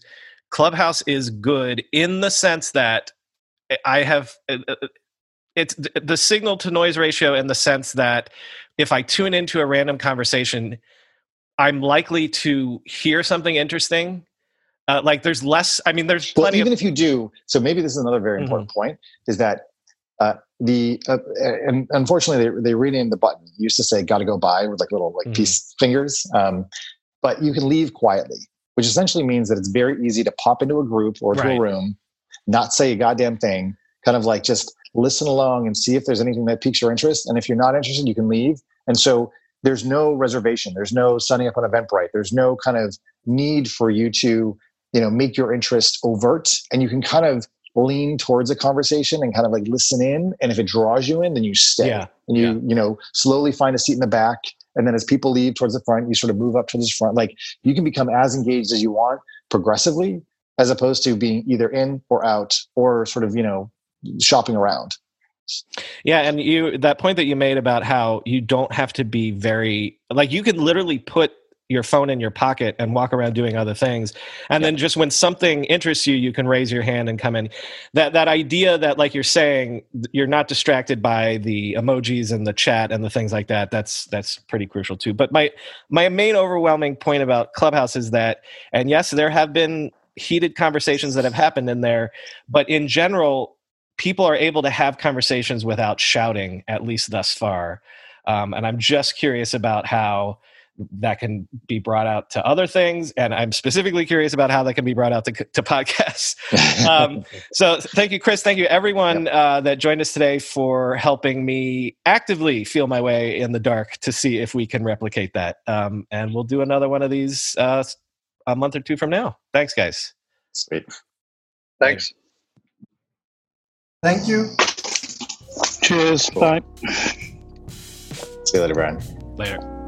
Clubhouse is good in the sense that I have uh, uh, it's the signal to noise ratio in the sense that if I tune into a random conversation, I'm likely to hear something interesting. Uh, like there's less. I mean, there's well, plenty. even of, if you do, so maybe this is another very important Mm-hmm. point: is that uh, the uh, and unfortunately they they renamed the button. It used to say "got to go by" with like little like Mhm. piece fingers, um, but you can leave quietly, which essentially means that it's very easy to pop into a group or to Right. a room, not say a goddamn thing, kind of like just listen along and see if there's anything that piques your interest. And if you're not interested, you can leave. And so there's no reservation. There's no signing up on Eventbrite. There's no kind of need for you to, you know, make your interest overt. And you can kind of lean towards a conversation and kind of like listen in. And if it draws you in, then you stay. Yeah, And you, yeah. you know, slowly find a seat in the back. And then as people leave towards the front, you sort of move up to the front. Like you can become as engaged as you want progressively, as opposed to being either in or out or sort of, you know, shopping around. Yeah, and you that point that you made about how you don't have to be very like you can literally put your phone in your pocket and walk around doing other things. And then just when something interests you you can raise your hand and come in. That that idea that like you're saying you're not distracted by the emojis and the chat and the things like that that's that's pretty crucial too. But my my main overwhelming point about clubhouse is that and yes there have been heated conversations that have happened in there but in general people are able to have conversations without shouting at least thus far. Um, and i'm just curious about how that can be brought out to other things and i'm specifically curious about how that can be brought out to, to podcasts (laughs) um, so thank you chris thank you everyone uh, that joined us today for helping me actively feel my way in the dark to see if we can replicate that um, and we'll do another one of these uh, a month or two from now thanks guys Sweet. Thanks. Thank you. Cheers. Cool. Bye. See you later, Brian. later